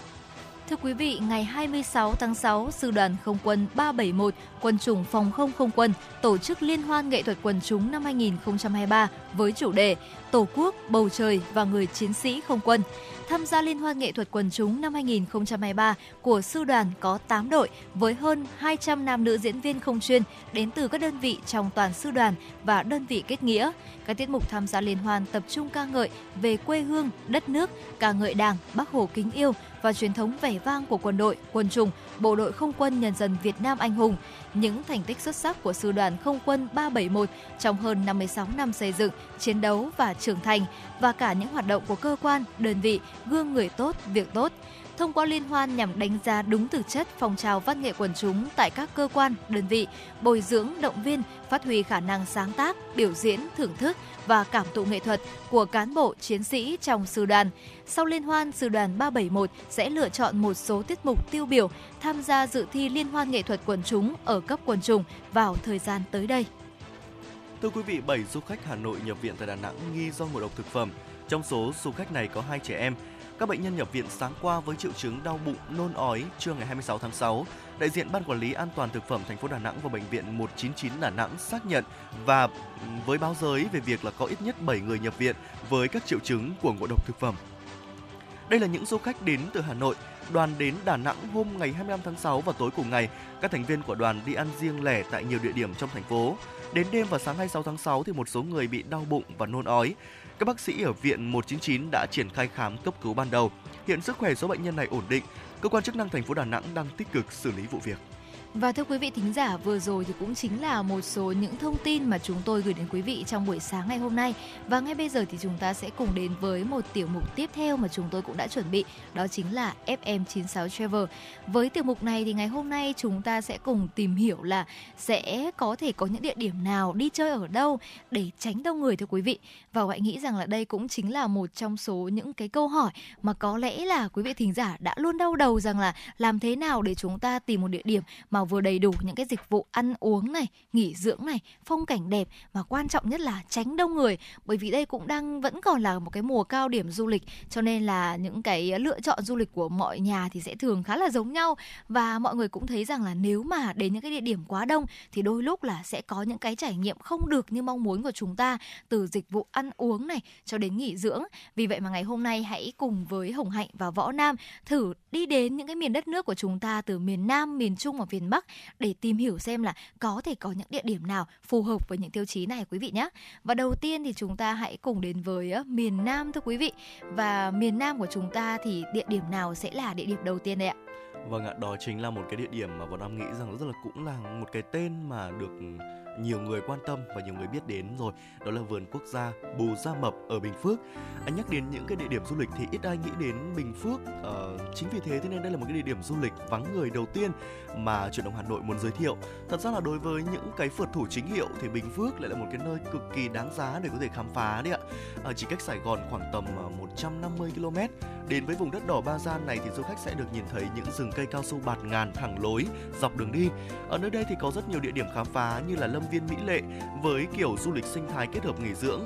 Speaker 1: Thưa quý vị, ngày 26 tháng 6, Sư đoàn Không quân 371, Quân chủng Phòng không Không quân tổ chức Liên hoan nghệ thuật quần chúng năm 2023 với chủ đề Tổ quốc, bầu trời và người chiến sĩ không quân. Tham gia Liên hoan nghệ thuật quần chúng năm 2023 của Sư đoàn có 8 đội với hơn 200 nam nữ diễn viên không chuyên đến từ các đơn vị trong toàn sư đoàn và đơn vị kết nghĩa. Các tiết mục tham gia liên hoan tập trung ca ngợi về quê hương, đất nước, ca ngợi Đảng, Bác Hồ kính yêu và truyền thống vẻ vang của quân đội, quân chủng, bộ đội không quân nhân dân Việt Nam anh hùng, những thành tích xuất sắc của sư đoàn không quân 371 trong hơn 56 năm xây dựng, chiến đấu và trưởng thành và cả những hoạt động của cơ quan, đơn vị gương người tốt, việc tốt thông qua liên hoan nhằm đánh giá đúng thực chất phong trào văn nghệ quần chúng tại các cơ quan, đơn vị, bồi dưỡng, động viên, phát huy khả năng sáng tác, biểu diễn, thưởng thức và cảm thụ nghệ thuật của cán bộ, chiến sĩ trong sư đoàn. Sau liên hoan, sư đoàn 371 sẽ lựa chọn một số tiết mục tiêu biểu tham gia dự thi liên hoan nghệ thuật quần chúng ở cấp quần chúng vào thời gian tới đây.
Speaker 4: Thưa quý vị, 7 du khách Hà Nội nhập viện tại Đà Nẵng nghi do ngộ độc thực phẩm. Trong số du khách này có hai trẻ em. Các bệnh nhân nhập viện sáng qua với triệu chứng đau bụng, nôn ói trưa ngày 26 tháng 6. Đại diện Ban Quản lý An toàn thực phẩm thành phố Đà Nẵng và bệnh viện 199 Đà Nẵng xác nhận và với báo giới về việc là có ít nhất 7 người nhập viện với các triệu chứng của ngộ độc thực phẩm. Đây là những du khách đến từ Hà Nội, đoàn đến Đà Nẵng hôm ngày 25 tháng 6 và tối cùng ngày, các thành viên của đoàn đi ăn riêng lẻ tại nhiều địa điểm trong thành phố. Đến đêm và sáng 26 tháng 6 thì một số người bị đau bụng và nôn ói. Các bác sĩ ở viện 199 đã triển khai khám cấp cứu ban đầu. Hiện sức khỏe số bệnh nhân này ổn định. Cơ quan chức năng thành phố Đà Nẵng đang tích cực xử lý vụ việc.
Speaker 1: Và thưa quý vị thính giả, vừa rồi thì cũng chính là một số những thông tin mà chúng tôi gửi đến quý vị trong buổi sáng ngày hôm nay. Và ngay bây giờ thì chúng ta sẽ cùng đến với một tiểu mục tiếp theo mà chúng tôi cũng đã chuẩn bị, đó chính là FM96 Travel. Với tiểu mục này thì ngày hôm nay chúng ta sẽ cùng tìm hiểu là sẽ có thể có những địa điểm nào đi chơi ở đâu để tránh đông người thưa quý vị. Và hãy nghĩ rằng là đây cũng chính là một trong số những cái câu hỏi mà có lẽ là quý vị thính giả đã luôn đau đầu rằng là làm thế nào để chúng ta tìm một địa điểm mà vừa đầy đủ những cái dịch vụ ăn uống này, nghỉ dưỡng này, phong cảnh đẹp và quan trọng nhất là tránh đông người bởi vì đây cũng đang vẫn còn là một cái mùa cao điểm du lịch cho nên là những cái lựa chọn du lịch của mọi nhà thì sẽ thường khá là giống nhau và mọi người cũng thấy rằng là nếu mà đến những cái địa điểm quá đông thì đôi lúc là sẽ có những cái trải nghiệm không được như mong muốn của chúng ta từ dịch vụ ăn uống này cho đến nghỉ dưỡng. Vì vậy mà ngày hôm nay hãy cùng với Hồng Hạnh và Võ Nam thử đi đến những cái miền đất nước của chúng ta từ miền Nam, miền Trung và miền miền Bắc để tìm hiểu xem là có thể có những địa điểm nào phù hợp với những tiêu chí này quý vị nhé. Và đầu tiên thì chúng ta hãy cùng đến với ờ, miền Nam thưa quý vị. Và miền Nam của chúng ta thì địa điểm nào sẽ là địa điểm đầu tiên đây ạ?
Speaker 4: Vâng ạ, đó chính là một cái địa điểm mà bọn em nghĩ rằng rất là cũng là một cái tên mà được nhiều người quan tâm và nhiều người biết đến rồi đó là vườn quốc gia Bù Gia Mập ở Bình Phước. Anh nhắc đến những cái địa điểm du lịch thì ít ai nghĩ đến Bình Phước. Ờ, chính vì thế thế nên đây là một cái địa điểm du lịch vắng người đầu tiên mà chuyển động Hà Nội muốn giới thiệu. Thật ra là đối với những cái phượt thủ chính hiệu thì Bình Phước lại là một cái nơi cực kỳ đáng giá để có thể khám phá đấy ạ. Ờ, chỉ cách Sài Gòn khoảng tầm ờ, 150 km. Đến với vùng đất đỏ Ba Gian này thì du khách sẽ được nhìn thấy những rừng cây cao su bạt ngàn thẳng lối dọc đường đi. Ở nơi đây thì có rất nhiều địa điểm khám phá như là Lâm viên Mỹ Lệ với kiểu du lịch sinh thái kết hợp nghỉ dưỡng.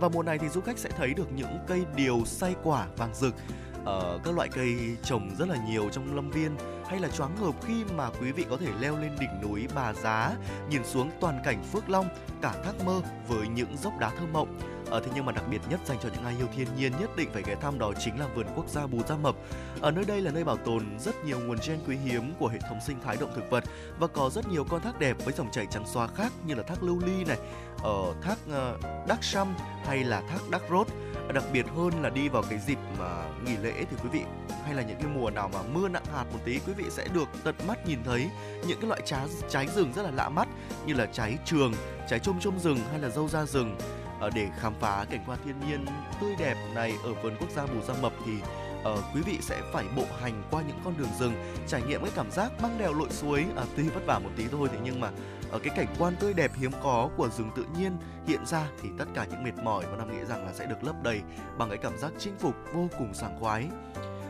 Speaker 4: Và mùa này thì du khách sẽ thấy được những cây điều say quả vàng rực uh, các loại cây trồng rất là nhiều trong lâm viên hay là choáng ngợp khi mà quý vị có thể leo lên đỉnh núi Bà Giá nhìn xuống toàn cảnh Phước Long cả thác mơ với những dốc đá thơ mộng ở thế nhưng mà đặc biệt nhất dành cho những ai yêu thiên nhiên nhất định phải ghé thăm đó chính là vườn quốc gia Bù Gia Mập. Ở nơi đây là nơi bảo tồn rất nhiều nguồn gen quý hiếm của hệ thống sinh thái động thực vật và có rất nhiều con thác đẹp với dòng chảy trắng xóa khác như là thác Lưu Ly này, ở thác uh, Đắc Sâm hay là thác Đắc Rốt đặc biệt hơn là đi vào cái dịp mà nghỉ lễ thì quý vị hay là những cái mùa nào mà mưa nặng hạt một tí quý vị sẽ được tận mắt nhìn thấy những cái loại trái trái rừng rất là lạ mắt như là trái trường, trái chôm chôm rừng hay là dâu da rừng Ờ, để khám phá cảnh quan thiên nhiên tươi đẹp này ở vườn quốc gia Bù Gia Mập thì uh, quý vị sẽ phải bộ hành qua những con đường rừng trải nghiệm cái cảm giác băng đèo lội suối. À, tuy vất vả một tí thôi thế nhưng mà ở cái cảnh quan tươi đẹp hiếm có của rừng tự nhiên hiện ra thì tất cả những mệt mỏi và nam nghĩ rằng là sẽ được lấp đầy bằng cái cảm giác chinh phục vô cùng sảng khoái.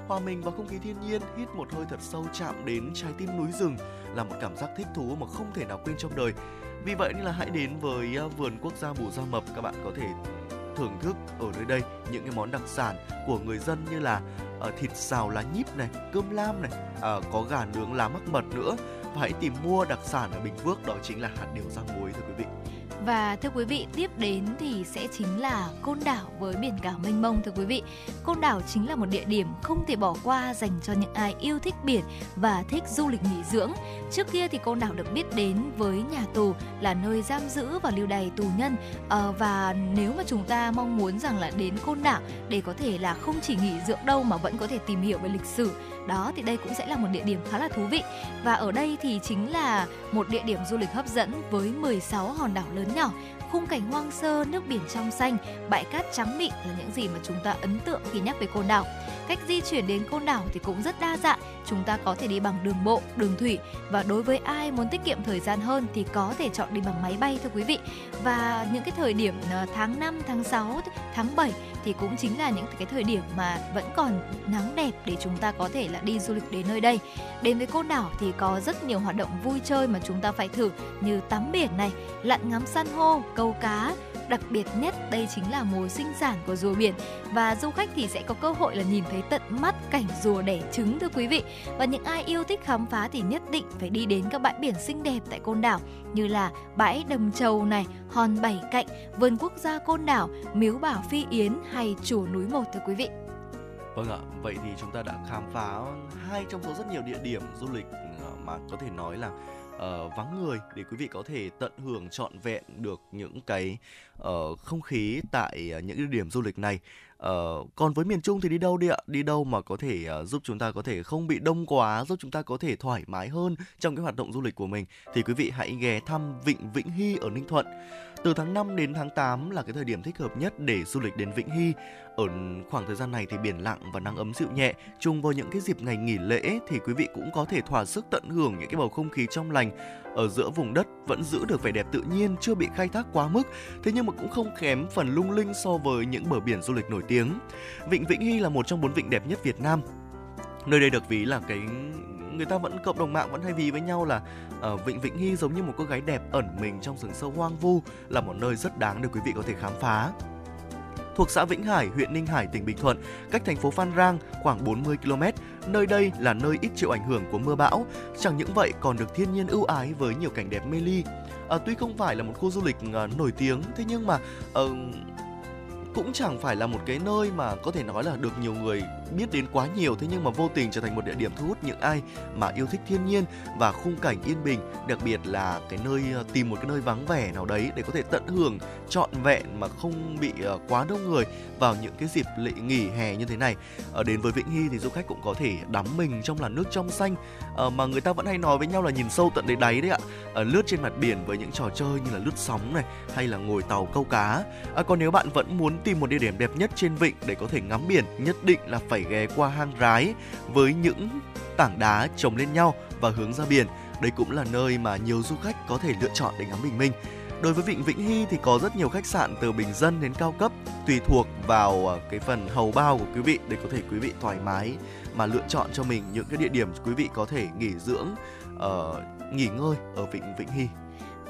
Speaker 4: Hòa mình vào không khí thiên nhiên hít một hơi thật sâu chạm đến trái tim núi rừng là một cảm giác thích thú mà không thể nào quên trong đời vì vậy nên là hãy đến với à, vườn quốc gia Bù Gia Mập các bạn có thể thưởng thức ở nơi đây những cái món đặc sản của người dân như là uh, thịt xào lá nhíp này, cơm lam này, uh, có gà nướng lá mắc mật nữa và hãy tìm mua đặc sản ở Bình Phước đó chính là hạt điều rang muối thưa quý vị.
Speaker 1: Và thưa quý vị, tiếp đến thì sẽ chính là Côn Đảo với biển cả mênh mông thưa quý vị. Côn Đảo chính là một địa điểm không thể bỏ qua dành cho những ai yêu thích biển và thích du lịch nghỉ dưỡng. Trước kia thì Côn Đảo được biết đến với nhà tù là nơi giam giữ và lưu đày tù nhân à, và nếu mà chúng ta mong muốn rằng là đến Côn Đảo để có thể là không chỉ nghỉ dưỡng đâu mà vẫn có thể tìm hiểu về lịch sử đó thì đây cũng sẽ là một địa điểm khá là thú vị và ở đây thì chính là một địa điểm du lịch hấp dẫn với 16 hòn đảo lớn nhỏ khung cảnh hoang sơ, nước biển trong xanh, bãi cát trắng mịn là những gì mà chúng ta ấn tượng khi nhắc về Côn Đảo. Cách di chuyển đến Côn Đảo thì cũng rất đa dạng, chúng ta có thể đi bằng đường bộ, đường thủy và đối với ai muốn tiết kiệm thời gian hơn thì có thể chọn đi bằng máy bay thưa quý vị. Và những cái thời điểm ờ, tháng 5, tháng 6, tháng 7 thì cũng chính là những cái thời điểm mà vẫn còn nắng đẹp để chúng ta có thể là đi du lịch đến nơi đây. Đến với Côn Đảo thì có rất nhiều hoạt động vui chơi mà chúng ta phải thử như tắm biển này, lặn ngắm san hô, câu cá, đặc biệt nhất đây chính là mùa sinh sản của rùa biển và du khách thì sẽ có cơ hội là nhìn thấy tận mắt cảnh rùa đẻ trứng thưa quý vị và những ai yêu thích khám phá thì nhất định phải đi đến các bãi biển xinh đẹp tại Côn Đảo như là bãi Đầm Trầu này, Hòn Bảy Cạnh, vườn quốc gia Côn Đảo, Miếu Bảo Phi Yến hay chùa núi Một thưa quý vị.
Speaker 4: Vâng ạ, vậy thì chúng ta đã khám phá hai trong số rất nhiều địa điểm du lịch mà có thể nói là uh, vắng người để quý vị có thể tận hưởng trọn vẹn được những cái uh, không khí tại uh, những địa điểm du lịch này. Uh, còn với miền Trung thì đi đâu đi ạ? Đi đâu mà có thể uh, giúp chúng ta có thể không bị đông quá, giúp chúng ta có thể thoải mái hơn trong cái hoạt động du lịch của mình thì quý vị hãy ghé thăm Vịnh Vĩnh Hy ở Ninh Thuận. Từ tháng 5 đến tháng 8 là cái thời điểm thích hợp nhất để du lịch đến Vĩnh Hy. Ở khoảng thời gian này thì biển lặng và nắng ấm dịu nhẹ, chung vào những cái dịp ngày nghỉ lễ thì quý vị cũng có thể thỏa sức tận hưởng những cái bầu không khí trong lành ở giữa vùng đất vẫn giữ được vẻ đẹp tự nhiên chưa bị khai thác quá mức, thế nhưng mà cũng không kém phần lung linh so với những bờ biển du lịch nổi tiếng. Vịnh Vĩnh Hy là một trong bốn vịnh đẹp nhất Việt Nam. Nơi đây được ví là cái người ta vẫn cộng đồng mạng vẫn hay ví với nhau là ờ, ở Vịnh Vĩnh Hy giống như một cô gái đẹp ẩn mình trong rừng sâu hoang vu là một nơi rất đáng để quý vị có thể khám phá thuộc xã Vĩnh Hải, huyện Ninh Hải, tỉnh Bình Thuận, cách thành phố Phan Rang khoảng 40 km. Nơi đây là nơi ít chịu ảnh hưởng của mưa bão. Chẳng những vậy còn được thiên nhiên ưu ái với nhiều cảnh đẹp mê ly. À, tuy không phải là một khu du lịch à, nổi tiếng, thế nhưng mà à, cũng chẳng phải là một cái nơi mà có thể nói là được nhiều người biết đến quá nhiều thế nhưng mà vô tình trở thành một địa điểm thu hút những ai mà yêu thích thiên nhiên và khung cảnh yên bình, đặc biệt là cái nơi ờ, tìm một cái nơi vắng vẻ nào đấy để có thể tận hưởng trọn vẹn mà không bị ờ, quá đông người vào những cái dịp lễ nghỉ hè như thế này. Ở đến với Vĩnh Hy thì du khách cũng có thể đắm mình trong làn nước trong xanh mà người ta vẫn hay nói với nhau là nhìn sâu tận đến đáy đấy ạ. Lướt trên mặt biển với những trò chơi như là lướt sóng này hay là ngồi tàu câu cá. À, còn nếu bạn vẫn muốn tìm một địa điểm đẹp nhất trên vịnh để có thể ngắm biển, nhất định là phải ghé qua hang rái với những tảng đá chồng lên nhau và hướng ra biển. Đây cũng là nơi mà nhiều du khách có thể lựa chọn để ngắm bình minh. Đối với vịnh Vĩnh Hy thì có rất nhiều khách sạn từ bình dân đến cao cấp tùy thuộc vào ờ, cái phần hầu bao của quý vị để có thể quý vị thoải mái mà lựa chọn cho mình những cái địa điểm quý vị có thể nghỉ dưỡng uh, nghỉ ngơi ở vịnh Vĩnh Hy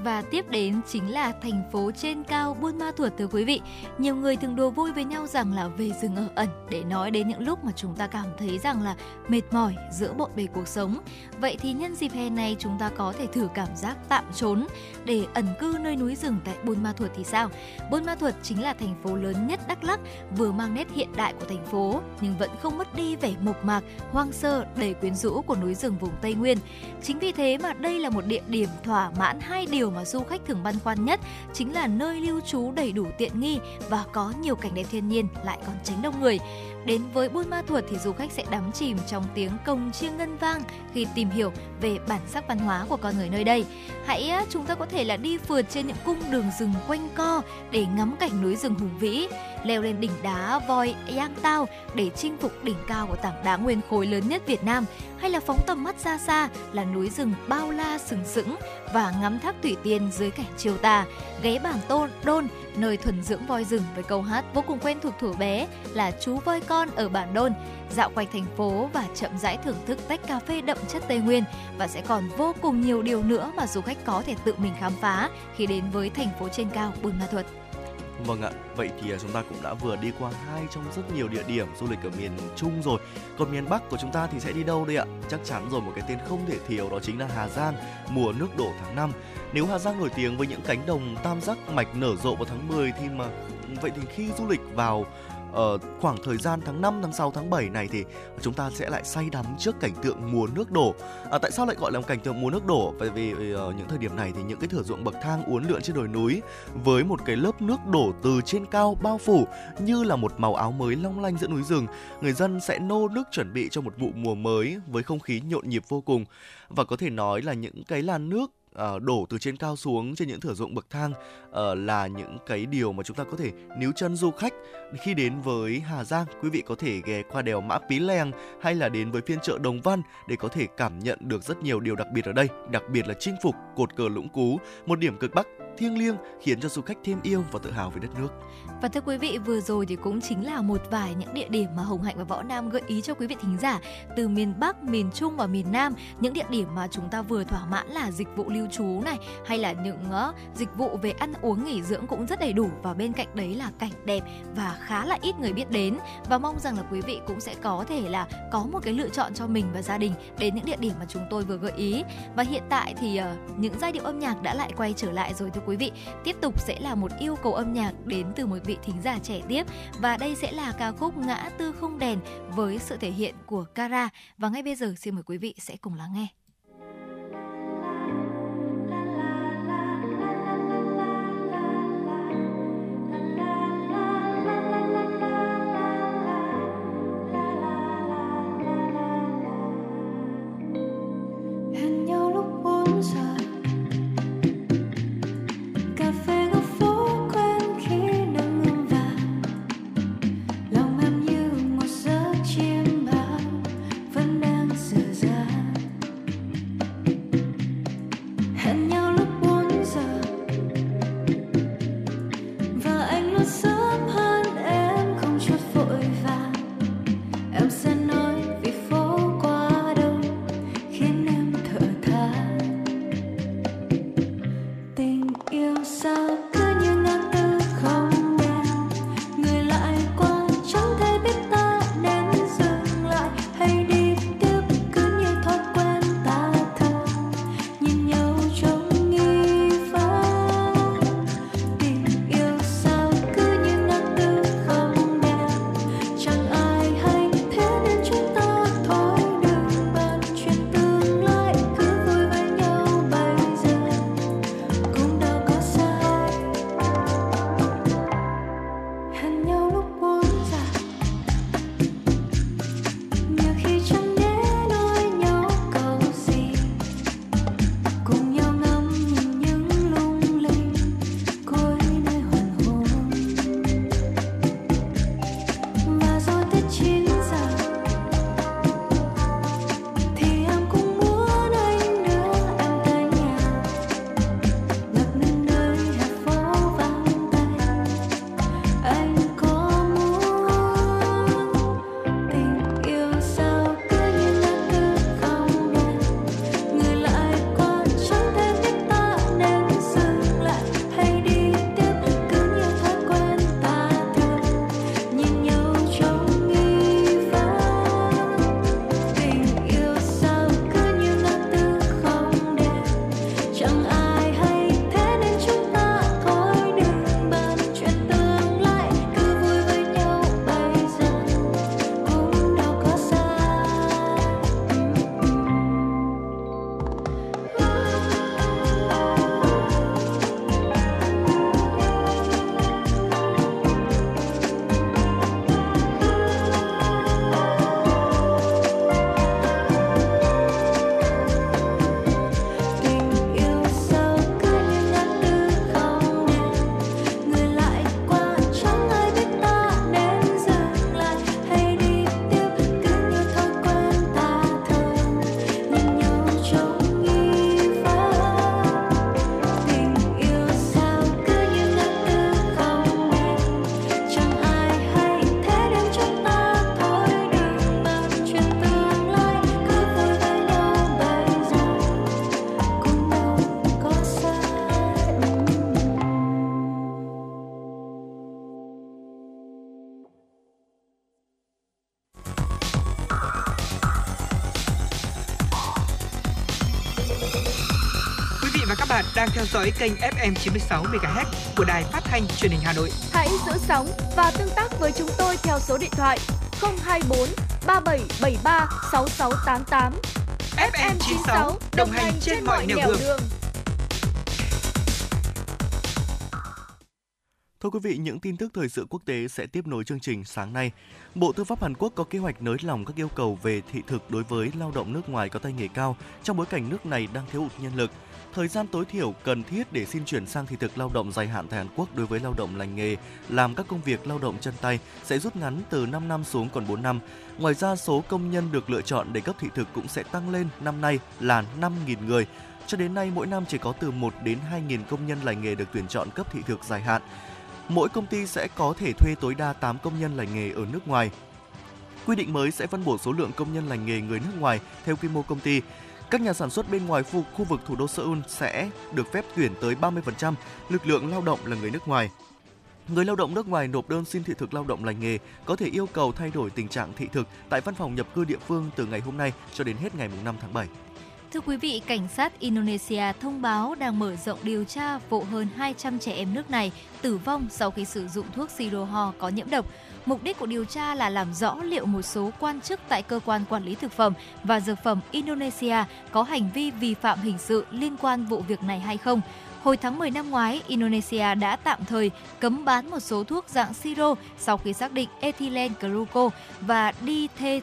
Speaker 1: và tiếp đến chính là thành phố trên cao Buôn Ma Thuột thưa quý vị. Nhiều người thường đùa vui với nhau rằng là về rừng ở ẩn để nói đến những lúc mà chúng ta cảm thấy rằng là mệt mỏi giữa bộn bề cuộc sống. Vậy thì nhân dịp hè này chúng ta có thể thử cảm giác tạm trốn để ẩn cư nơi núi rừng tại Buôn Ma Thuột thì sao? Buôn Ma Thuột chính là thành phố lớn nhất Đắk Lắk, vừa mang nét hiện đại của thành phố nhưng vẫn không mất đi vẻ mộc mạc, hoang sơ đầy quyến rũ của núi rừng vùng Tây Nguyên. Chính vì thế mà đây là một địa điểm thỏa mãn hai điều điều mà du khách thường băn khoăn nhất chính là nơi lưu trú đầy đủ tiện nghi và có nhiều cảnh đẹp thiên nhiên lại còn tránh đông người. Đến với Buôn Ma Thuột thì du khách sẽ đắm chìm trong tiếng cồng chiêng ngân vang khi tìm hiểu về bản sắc văn hóa của con người nơi đây. Hãy chúng ta có thể là đi phượt trên những cung đường rừng quanh co để ngắm cảnh núi rừng hùng vĩ, leo lên đỉnh đá voi Yang Tao để chinh phục đỉnh cao của tảng đá nguyên khối lớn nhất Việt Nam, hay là phóng tầm mắt ra xa là núi rừng bao la sừng sững và ngắm thác thủy tiên dưới cảnh chiều tà, ghé bản tôn đôn nơi thuần dưỡng voi rừng với câu hát vô cùng quen thuộc thuở bé là chú voi con ở bản đôn, dạo quanh thành phố và chậm rãi thưởng thức tách cà phê đậm chất Tây Nguyên và sẽ còn vô cùng nhiều điều nữa mà du khách có thể tự mình khám phá khi đến với thành phố trên cao Buôn Ma Thuột.
Speaker 4: Vâng ạ, vậy thì à, chúng ta cũng đã vừa đi qua hai trong rất nhiều địa điểm du lịch ở miền Trung rồi. Còn miền Bắc của chúng ta thì sẽ đi đâu đây ạ? Chắc chắn rồi một cái tên không thể thiếu đó chính là Hà Giang, mùa nước đổ tháng 5. Nếu Hà Giang nổi tiếng với những cánh đồng tam giác mạch nở rộ vào tháng 10 thì mà vậy thì khi du lịch vào uh, khoảng thời gian tháng 5, tháng 6, tháng 7 này thì chúng ta sẽ lại say đắm trước cảnh tượng mùa nước đổ. À, tại sao lại gọi là cảnh tượng mùa nước đổ? Bởi vì ở ờ, những thời điểm này thì những cái thửa ruộng bậc thang uốn lượn trên đồi núi với một cái lớp nước đổ từ trên cao bao phủ như là một màu áo mới long lanh giữa núi rừng. Người dân sẽ nô nước chuẩn bị cho một vụ mùa mới với không khí nhộn nhịp vô cùng và có thể nói là những cái làn nước uh, đổ từ trên cao xuống trên những thửa ruộng bậc thang uh, là những cái điều mà chúng ta có thể níu chân du khách. Khi đến với Hà Giang quý vị có thể ghé qua đèo Mã Pí Lèng hay là đến với phiên chợ Đồng Văn để có thể cảm nhận được rất nhiều điều đặc biệt ở đây đặc biệt là chinh phục cột cờ Lũng Cú một điểm cực Bắc thiêng liêng khiến cho du khách thêm yêu và tự hào về đất nước.
Speaker 1: Và thưa quý vị, vừa rồi thì cũng chính là một vài những địa điểm mà Hồng Hạnh và Võ Nam gợi ý cho quý vị thính giả. Từ miền Bắc, miền Trung và miền Nam, những địa điểm mà chúng ta vừa thỏa mãn là dịch vụ lưu trú này hay là những uh, dịch vụ về ăn uống nghỉ dưỡng cũng rất đầy đủ. Và bên cạnh đấy là cảnh đẹp và khá là ít người biết đến. Và mong rằng là quý vị cũng sẽ có thể là có một cái lựa chọn cho mình và gia đình đến những địa điểm mà chúng tôi vừa gợi ý. Và hiện tại thì uh, những giai điệu âm nhạc đã lại quay trở lại rồi thưa quý quý vị. Tiếp tục sẽ là một yêu cầu âm nhạc đến từ một vị thính giả trẻ tiếp. Và đây sẽ là ca khúc ngã tư không đèn với sự thể hiện của Kara. Và ngay bây giờ, xin mời quý vị sẽ cùng lắng nghe.
Speaker 2: Đang theo dõi kênh FM 96 MHz của đài phát thanh truyền hình Hà Nội.
Speaker 3: Hãy giữ sóng và tương tác với chúng tôi theo số điện thoại 024 3773 6688.
Speaker 2: FM 96 đồng hành trên mọi nẻo đường. đường.
Speaker 4: Thưa quý vị, những tin tức thời sự quốc tế sẽ tiếp nối chương trình sáng nay. Bộ Tư pháp Hàn Quốc có kế hoạch nới lỏng các yêu cầu về thị thực đối với lao động nước ngoài có tay nghề cao trong bối cảnh nước này đang thiếu hụt nhân lực. Thời gian tối thiểu cần thiết để xin chuyển sang thị thực lao động dài hạn tại Hàn Quốc đối với lao động lành nghề làm các công việc lao động chân tay sẽ rút ngắn từ 5 năm xuống còn 4 năm. Ngoài ra, số công nhân được lựa chọn để cấp thị thực cũng sẽ tăng lên năm nay là 5.000 người. Cho đến nay, mỗi năm chỉ có từ 1 đến 2.000 công nhân lành nghề được tuyển chọn cấp thị thực dài hạn. Mỗi công ty sẽ có thể thuê tối đa 8 công nhân lành nghề ở nước ngoài. Quy định mới sẽ phân bổ số lượng công nhân lành nghề người nước ngoài theo quy mô công ty. Các nhà sản xuất bên ngoài khu, khu vực thủ đô Seoul sẽ được phép tuyển tới 30% lực lượng lao động là người nước ngoài. Người lao động nước ngoài nộp đơn xin thị thực lao động lành nghề có thể yêu cầu thay đổi tình trạng thị thực tại văn phòng nhập cư địa phương từ ngày hôm nay cho đến hết ngày 5 tháng 7.
Speaker 1: Thưa quý vị, cảnh sát Indonesia thông báo đang mở rộng điều tra vụ hơn 200 trẻ em nước này tử vong sau khi sử dụng thuốc siro ho có nhiễm độc. Mục đích của điều tra là làm rõ liệu một số quan chức tại cơ quan quản lý thực phẩm và dược phẩm Indonesia có hành vi vi phạm hình sự liên quan vụ việc này hay không. Hồi tháng 10 năm ngoái, Indonesia đã tạm thời cấm bán một số thuốc dạng siro sau khi xác định ethylene glucose và dithe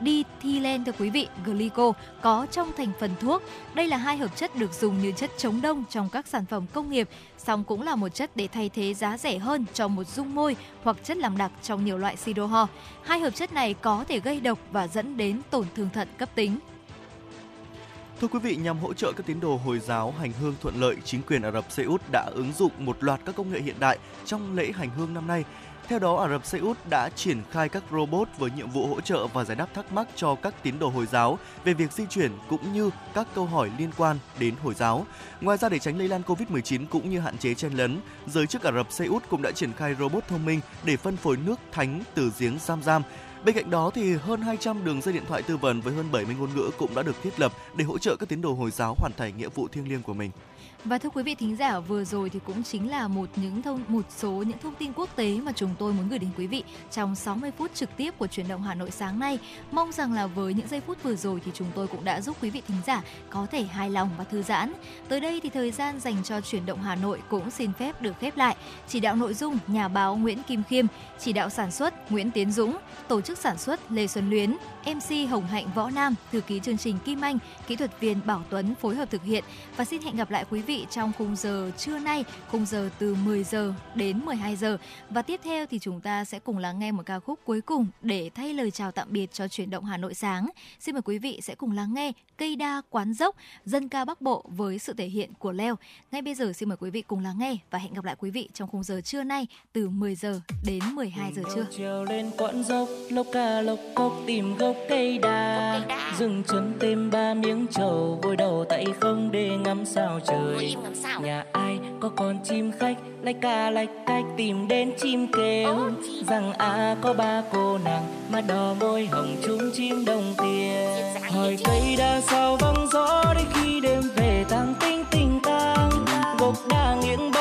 Speaker 1: Dithylen thưa quý vị, glyco có trong thành phần thuốc. Đây là hai hợp chất được dùng như chất chống đông trong các sản phẩm công nghiệp, song cũng là một chất để thay thế giá rẻ hơn cho một dung môi hoặc chất làm đặc trong nhiều loại siro ho. Hai hợp chất này có thể gây độc và dẫn đến tổn thương thận cấp tính.
Speaker 4: Thưa quý vị, nhằm hỗ trợ các tín đồ Hồi giáo hành hương thuận lợi, chính quyền Ả Rập Xê Út đã ứng dụng một loạt các công nghệ hiện đại trong lễ hành hương năm nay theo đó, Ả Rập Xê Út đã triển khai các robot với nhiệm vụ hỗ trợ và giải đáp thắc mắc cho các tín đồ Hồi giáo về việc di chuyển cũng như các câu hỏi liên quan đến Hồi giáo. Ngoài ra để tránh lây lan Covid-19 cũng như hạn chế chen lấn, giới chức Ả Rập Xê Út cũng đã triển khai robot thông minh để phân phối nước thánh từ giếng Giam Giam Bên cạnh đó thì hơn 200 đường dây điện thoại tư vấn với hơn 70 ngôn ngữ cũng đã được thiết lập để hỗ trợ các tín đồ Hồi giáo hoàn thành nghĩa vụ thiêng liêng của mình.
Speaker 1: Và thưa quý vị thính giả, vừa rồi thì cũng chính là một những thông một số những thông tin quốc tế mà chúng tôi muốn gửi đến quý vị trong 60 phút trực tiếp của truyền động Hà Nội sáng nay. Mong rằng là với những giây phút vừa rồi thì chúng tôi cũng đã giúp quý vị thính giả có thể hài lòng và thư giãn. Tới đây thì thời gian dành cho truyền động Hà Nội cũng xin phép được khép lại. Chỉ đạo nội dung nhà báo Nguyễn Kim Khiêm, chỉ đạo sản xuất Nguyễn Tiến Dũng, tổ chức sản xuất Lê Xuân Luyến, MC Hồng Hạnh Võ Nam, thư ký chương trình Kim Anh, kỹ thuật viên Bảo Tuấn phối hợp thực hiện và xin hẹn gặp lại quý vị trong khung giờ trưa nay, khung giờ từ 10 giờ đến 12 giờ. Và tiếp theo thì chúng ta sẽ cùng lắng nghe một ca khúc cuối cùng để thay lời chào tạm biệt cho chuyển động Hà Nội sáng. Xin mời quý vị sẽ cùng lắng nghe Cây đa quán dốc, dân ca Bắc Bộ với sự thể hiện của Leo. Ngay bây giờ xin mời quý vị cùng lắng nghe và hẹn gặp lại quý vị trong khung giờ trưa nay từ 10 giờ đến 12 giờ trưa.
Speaker 6: Trèo lên quãn dốc, lốc ca lốc cốc tìm gốc cây đa, dừng chân thêm ba miếng trầu, vội đầu tay không để ngắm sao trời. Nhà ai có con chim khách, lách ca lách cách tìm đến chim kêu, rằng à có ba cô nàng mà đỏ môi hồng chung chim đồng tiền. Hỏi cây đa sao vắng gió đến khi đêm về tang tinh tình tang. Gốc đa nghiêng